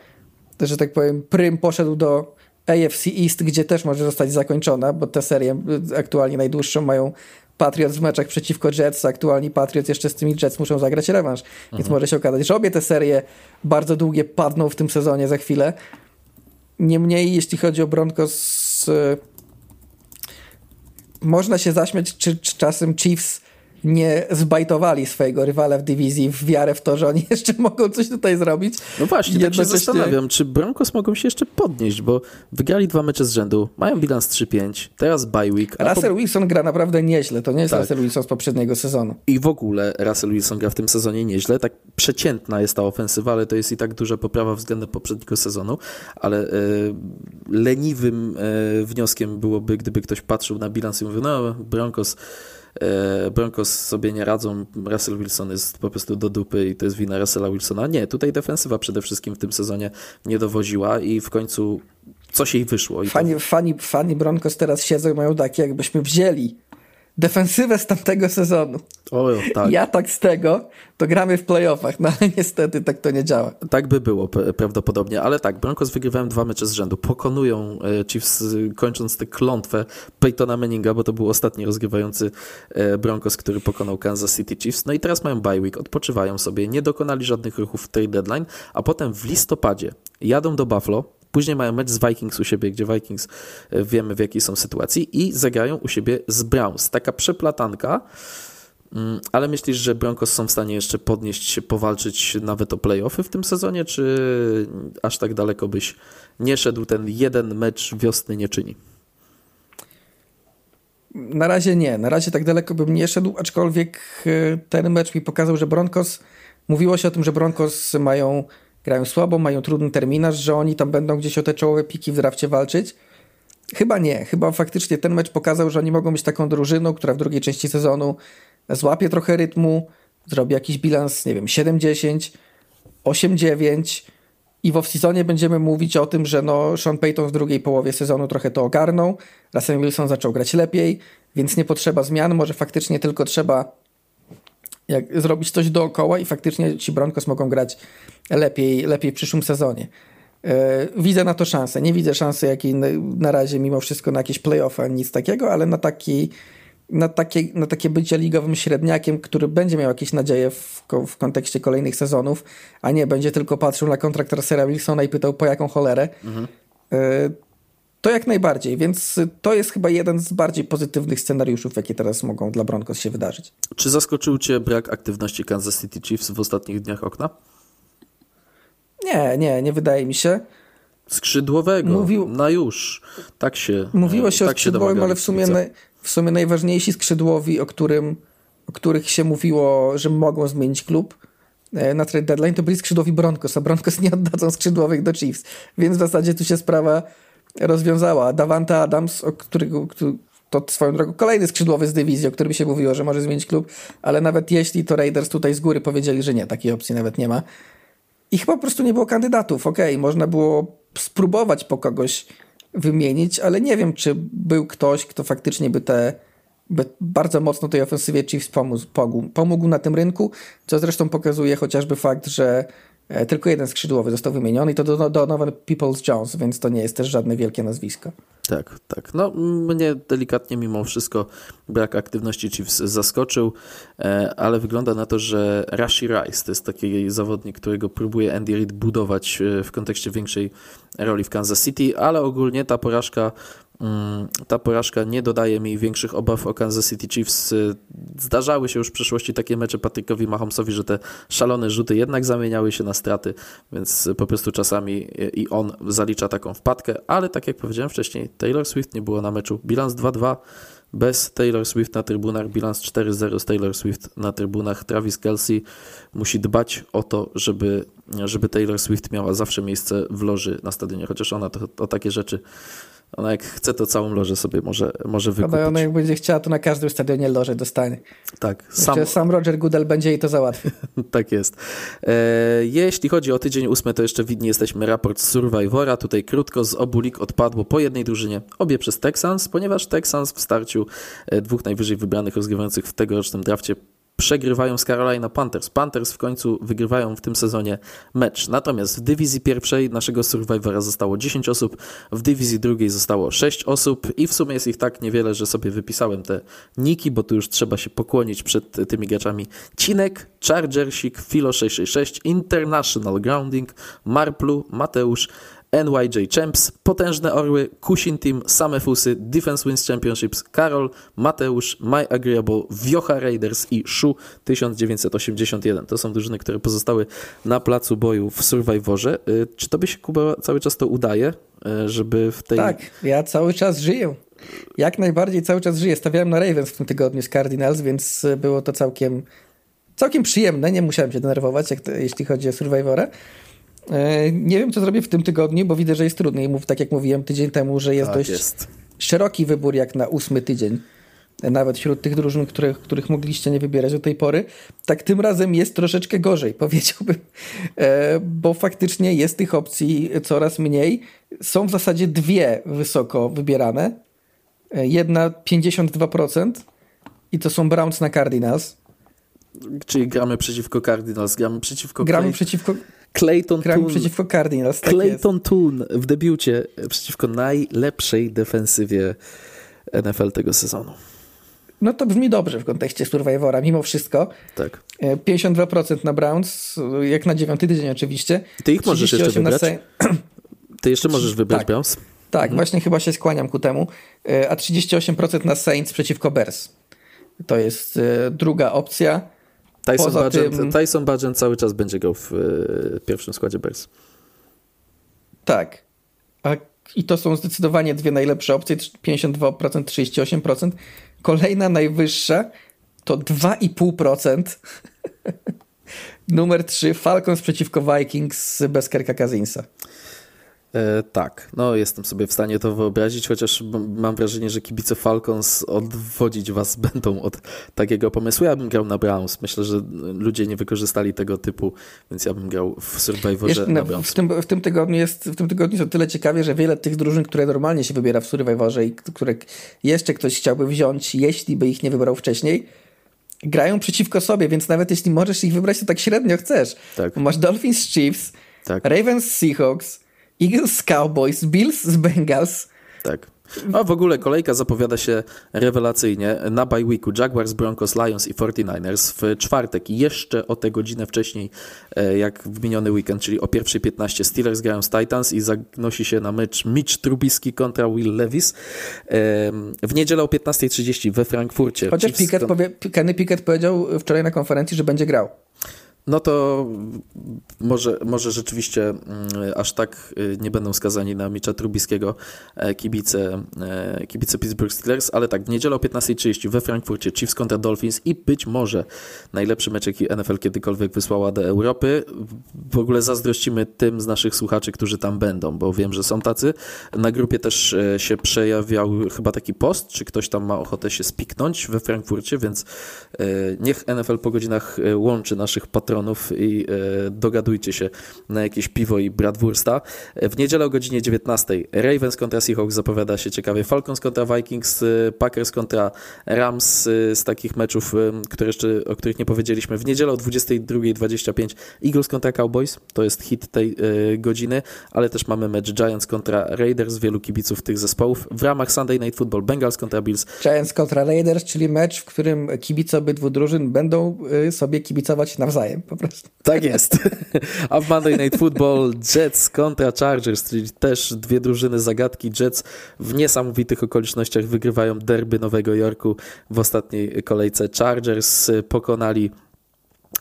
że tak powiem, Prym poszedł do AFC East, gdzie też może zostać zakończona, bo tę serię e, aktualnie najdłuższą mają Patriots w meczach przeciwko Jets, aktualni Patriots jeszcze z tymi Jets muszą zagrać rewanż, mhm. więc może się okazać, że obie te serie bardzo długie padną w tym sezonie za chwilę. Niemniej, jeśli chodzi o Broncos, można się zaśmiać, czy, czy czasem Chiefs nie zbajtowali swojego rywala w dywizji w wiarę w to, że oni jeszcze mogą coś tutaj zrobić. No właśnie, tak się zastanawiam, czy Broncos mogą się jeszcze podnieść, bo wygrali dwa mecze z rzędu, mają bilans 3-5, teraz bye week. Russell po... Wilson gra naprawdę nieźle, to nie jest tak. Russell Wilson z poprzedniego sezonu. I w ogóle Russell Wilson gra w tym sezonie nieźle, tak przeciętna jest ta ofensywa, ale to jest i tak duża poprawa względem poprzedniego sezonu, ale e, leniwym e, wnioskiem byłoby, gdyby ktoś patrzył na bilans i mówił, no Broncos Broncos sobie nie radzą, Russell Wilson jest po prostu do dupy i to jest wina Russella Wilsona. Nie, tutaj defensywa przede wszystkim w tym sezonie nie dowoziła i w końcu coś jej wyszło. Fani, to... fani, fani Broncos teraz siedzą i mają takie, jakbyśmy wzięli defensywę z tamtego sezonu. O, tak. Ja tak z tego, to gramy w playoffach, no ale niestety tak to nie działa. Tak by było prawdopodobnie, ale tak, Broncos wygrywają dwa mecze z rzędu, pokonują e, Chiefs kończąc tę klątwę Peytona Manninga, bo to był ostatni rozgrywający e, Broncos, który pokonał Kansas City Chiefs, no i teraz mają bye week, odpoczywają sobie, nie dokonali żadnych ruchów w trade deadline, a potem w listopadzie jadą do Buffalo, Później mają mecz z Vikings u siebie, gdzie Vikings e, wiemy w jakiej są sytuacji i zagrają u siebie z Browns. Taka przeplatanka, mm, ale myślisz, że Broncos są w stanie jeszcze podnieść się, powalczyć nawet o playoffy w tym sezonie, czy aż tak daleko byś nie szedł, ten jeden mecz wiosny nie czyni? Na razie nie, na razie tak daleko bym nie szedł, aczkolwiek e, ten mecz mi pokazał, że Broncos, mówiło się o tym, że Broncos mają grają słabo, mają trudny terminarz, że oni tam będą gdzieś o te czołowe piki w drafcie walczyć. Chyba nie. Chyba faktycznie ten mecz pokazał, że oni mogą być taką drużyną, która w drugiej części sezonu złapie trochę rytmu, zrobi jakiś bilans, nie wiem, 7-10, 8-9 i w off-seasonie będziemy mówić o tym, że no Sean Payton w drugiej połowie sezonu trochę to ogarnął, Russell Wilson zaczął grać lepiej, więc nie potrzeba zmian, może faktycznie tylko trzeba jak zrobić coś dookoła i faktycznie ci Broncos mogą grać lepiej, lepiej w przyszłym sezonie. E, widzę na to szansę. Nie widzę szansy jakiej na razie mimo wszystko na jakieś playoffy, nic takiego, ale na taki na takie, na takie bycie ligowym średniakiem, który będzie miał jakieś nadzieje w, w kontekście kolejnych sezonów, a nie będzie tylko patrzył na kontrakt Russella Wilsona i pytał po jaką cholerę. Mhm. To jak najbardziej, więc to jest chyba jeden z bardziej pozytywnych scenariuszów, jakie teraz mogą dla Broncos się wydarzyć. Czy zaskoczył Cię brak aktywności Kansas City Chiefs w ostatnich dniach okna? Nie, nie, nie wydaje mi się. Skrzydłowego, Mówił... na już. Tak się Mówiło się tak o skrzydłowym, ale w sumie, na, w sumie najważniejsi skrzydłowi, o, którym, o których się mówiło, że mogą zmienić klub e, na trade deadline, to byli skrzydłowi Broncos, a Broncos nie oddadzą skrzydłowych do Chiefs. Więc w zasadzie tu się sprawa rozwiązała. Davanta Adams, o którego, to swoją drogą kolejny skrzydłowy z dywizji, o którym się mówiło, że może zmienić klub, ale nawet jeśli to Raiders tutaj z góry powiedzieli, że nie, takiej opcji nawet nie ma. I chyba po prostu nie było kandydatów. Okej, okay, można było spróbować po kogoś wymienić, ale nie wiem, czy był ktoś, kto faktycznie by te by bardzo mocno tej ofensywie Chiefs pomógł, pomógł, na tym rynku, co zresztą pokazuje chociażby fakt, że tylko jeden skrzydłowy został wymieniony i to Donovan Peoples Jones, więc to nie jest też żadne wielkie nazwisko. Tak, tak. No mnie delikatnie mimo wszystko brak aktywności Chiefs zaskoczył, e, ale wygląda na to, że Rashi Rice to jest taki zawodnik, którego próbuje Andy Reid budować e, w kontekście większej roli w Kansas City, ale ogólnie ta porażka ta porażka nie dodaje mi większych obaw o Kansas City Chiefs. Y, zdarzały się już w przeszłości takie mecze Patrykowi Mahomesowi, że te szalone rzuty jednak zamieniały się na straty, więc po prostu czasami i on zalicza taką wpadkę, ale tak jak powiedziałem wcześniej, Taylor Swift nie było na meczu. Bilans 2-2 bez Taylor Swift na trybunach, bilans 4-0 z Taylor Swift na trybunach. Travis Kelsey musi dbać o to, żeby, żeby Taylor Swift miała zawsze miejsce w loży na stadionie, chociaż ona to, o takie rzeczy ona jak chce, to całą lożę sobie może, może wykupić. Ona jak będzie chciała, to na każdym stadionie lożę dostanie. Tak. Sam, sam Roger Goodell będzie jej to załatwił. tak jest. E, jeśli chodzi o tydzień ósmy, to jeszcze widni jesteśmy raport z Survivora. Tutaj krótko z obu lig odpadło po jednej drużynie, obie przez Texans, ponieważ Texans w starciu e, dwóch najwyżej wybranych rozgrywających w tegorocznym drafcie przegrywają z Carolina Panthers. Panthers w końcu wygrywają w tym sezonie mecz. Natomiast w dywizji pierwszej naszego Survivora zostało 10 osób, w dywizji drugiej zostało 6 osób i w sumie jest ich tak niewiele, że sobie wypisałem te niki, bo tu już trzeba się pokłonić przed tymi graczami. Cinek, Chargersik, Filo666, International Grounding, Marplu, Mateusz, NYJ Champs, Potężne Orły, Kusin Team, Same Fusy, Defense Wins Championships, Karol, Mateusz, My Agreeable, Wiocha Raiders i Shu 1981. To są drużyny, które pozostały na placu boju w Survivorze. Y, czy tobie się, Kuba, cały czas to udaje, y, żeby w tej... Tak, ja cały czas żyję. Jak najbardziej cały czas żyję. Stawiałem na Ravens w tym tygodniu z Cardinals, więc było to całkiem, całkiem przyjemne. Nie musiałem się denerwować, jak to, jeśli chodzi o Survivora. E, nie wiem, co zrobię w tym tygodniu, bo widzę, że jest trudniej. Mów, tak jak mówiłem tydzień temu, że jest tak dość jest. szeroki wybór jak na ósmy tydzień. Nawet wśród tych drużyn, których, których mogliście nie wybierać do tej pory. Tak tym razem jest troszeczkę gorzej, powiedziałbym. E, bo faktycznie jest tych opcji coraz mniej. Są w zasadzie dwie wysoko wybierane. E, jedna 52% i to są Browns na Cardinals. Czyli gramy przeciwko Cardinals, gramy przeciwko Gramy przeciwko Clayton Toon. przeciwko Cardinals. Tak Clayton Toon w debiucie przeciwko najlepszej defensywie NFL tego sezonu. No to brzmi dobrze w kontekście Survivora, mimo wszystko. Tak. 52% e, na Browns, jak na dziewiąty tydzień oczywiście. Ty ich możesz jeszcze wybrać? Ty jeszcze możesz wybrać tak. Browns? Tak, mhm. właśnie chyba się skłaniam ku temu. E, a 38% na Saints przeciwko Bears. To jest e, druga opcja. Tyson, Poza Bagent, tym... Tyson Bagent cały czas będzie go w y, pierwszym składzie Bears. Tak. A, I to są zdecydowanie dwie najlepsze opcje, 52%, 38%. Kolejna najwyższa to 2,5%. Numer 3 Falcons przeciwko Vikings bez Kerka Kazinsa. E, tak, no jestem sobie w stanie to wyobrazić, chociaż mam wrażenie, że kibice Falcons odwodzić was będą od takiego pomysłu. Ja bym grał na Browns. Myślę, że ludzie nie wykorzystali tego typu, więc ja bym grał w Survivorze Wiesz, na no, Browns. W tym, w tym tygodniu jest w tym tygodniu jest o tyle ciekawie, że wiele tych drużyn, które normalnie się wybiera w Survivorze i które jeszcze ktoś chciałby wziąć, jeśli by ich nie wybrał wcześniej, grają przeciwko sobie, więc nawet jeśli możesz ich wybrać, to tak średnio chcesz. Tak. Masz Dolphins Chiefs, tak. Ravens Seahawks, Eagles Cowboys, Bills z Bengals. Tak. A w ogóle kolejka zapowiada się rewelacyjnie. Na bye weeku Jaguars, Broncos, Lions i 49ers w czwartek, jeszcze o tę godzinę wcześniej e, jak w miniony weekend, czyli o 1.15 Steelers grają z Titans i zagnosi się na mecz Mitch Trubisky kontra Will Levis. W niedzielę o 15.30 we Frankfurcie. Chociaż Pickett powie, Kenny Pickett powiedział wczoraj na konferencji, że będzie grał no to może, może rzeczywiście mm, aż tak y, nie będą skazani na Micza Trubiskiego e, kibice, e, kibice Pittsburgh Steelers, ale tak, w niedzielę o 15.30 we Frankfurcie Chiefs kontra Dolphins i być może najlepszy mecz, jaki NFL kiedykolwiek wysłała do Europy. W ogóle zazdrościmy tym z naszych słuchaczy, którzy tam będą, bo wiem, że są tacy. Na grupie też e, się przejawiał chyba taki post, czy ktoś tam ma ochotę się spiknąć we Frankfurcie, więc niech NFL po godzinach łączy naszych patronów patronów i e, dogadujcie się na jakieś piwo i bratwursta. W niedzielę o godzinie 19 Ravens kontra Seahawks zapowiada się ciekawie, Falcons kontra Vikings, e, Packers kontra Rams e, z takich meczów, które jeszcze, o których nie powiedzieliśmy. W niedzielę o 22.25 Eagles kontra Cowboys, to jest hit tej godziny, ale też mamy mecz Giants kontra Raiders, wielu kibiców tych zespołów. W ramach Sunday Night Football Bengals kontra Bills. Giants kontra Raiders, czyli mecz, w którym kibice obydwu drużyn będą sobie kibicować nawzajem po prostu. Tak jest. A w Monday Night Football Jets kontra Chargers, czyli też dwie drużyny zagadki. Jets w niesamowitych okolicznościach wygrywają derby Nowego Jorku w ostatniej kolejce. Chargers pokonali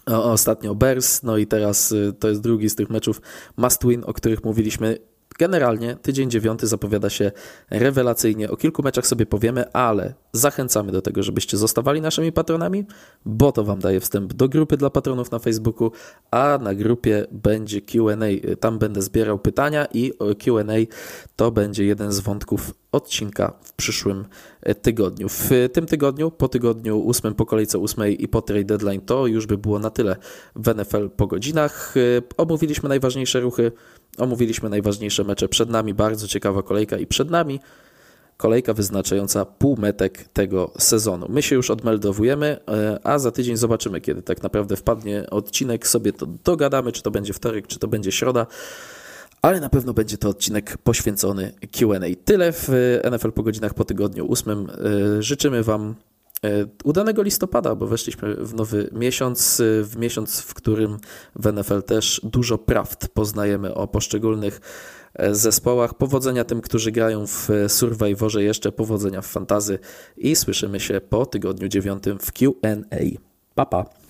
ostatnio Bears, no i teraz y, to jest drugi z tych meczów must win, o których mówiliśmy Generalnie tydzień dziewiąty zapowiada się rewelacyjnie. O kilku meczach sobie powiemy, ale zachęcamy do tego, żebyście zostawali naszymi patronami, bo to Wam daje wstęp do grupy dla patronów na Facebooku, a na grupie będzie QA. Tam będę zbierał pytania i QA to będzie jeden z wątków odcinka w przyszłym e, tygodniu. W tym tygodniu, po tygodniu ósmym, po kolejce ósmej i po trade deadline, to już by było na tyle w NFL po godzinach. E, omówiliśmy najważniejsze ruchy Omówiliśmy najważniejsze mecze przed nami, bardzo ciekawa kolejka i przed nami kolejka wyznaczająca półmetek tego sezonu. My się już odmeldowujemy, e, a za tydzień zobaczymy, kiedy tak naprawdę wpadnie odcinek, sobie to dogadamy, czy to będzie wtorek, czy to będzie środa. Ale na pewno będzie to odcinek poświęcony QA. Tyle w NFL po godzinach po tygodniu ósmym. E, życzymy Wam E, udanego listopada, bo weszliśmy w nowy miesiąc, e, w miesiąc, w którym w NFL też dużo prawd poznajemy o poszczególnych e, zespołach. Powodzenia tym, którzy grają w Survivorze, jeszcze powodzenia w fantazy i słyszymy się po tygodniu dziewiątym w Q&A. Pa, pa.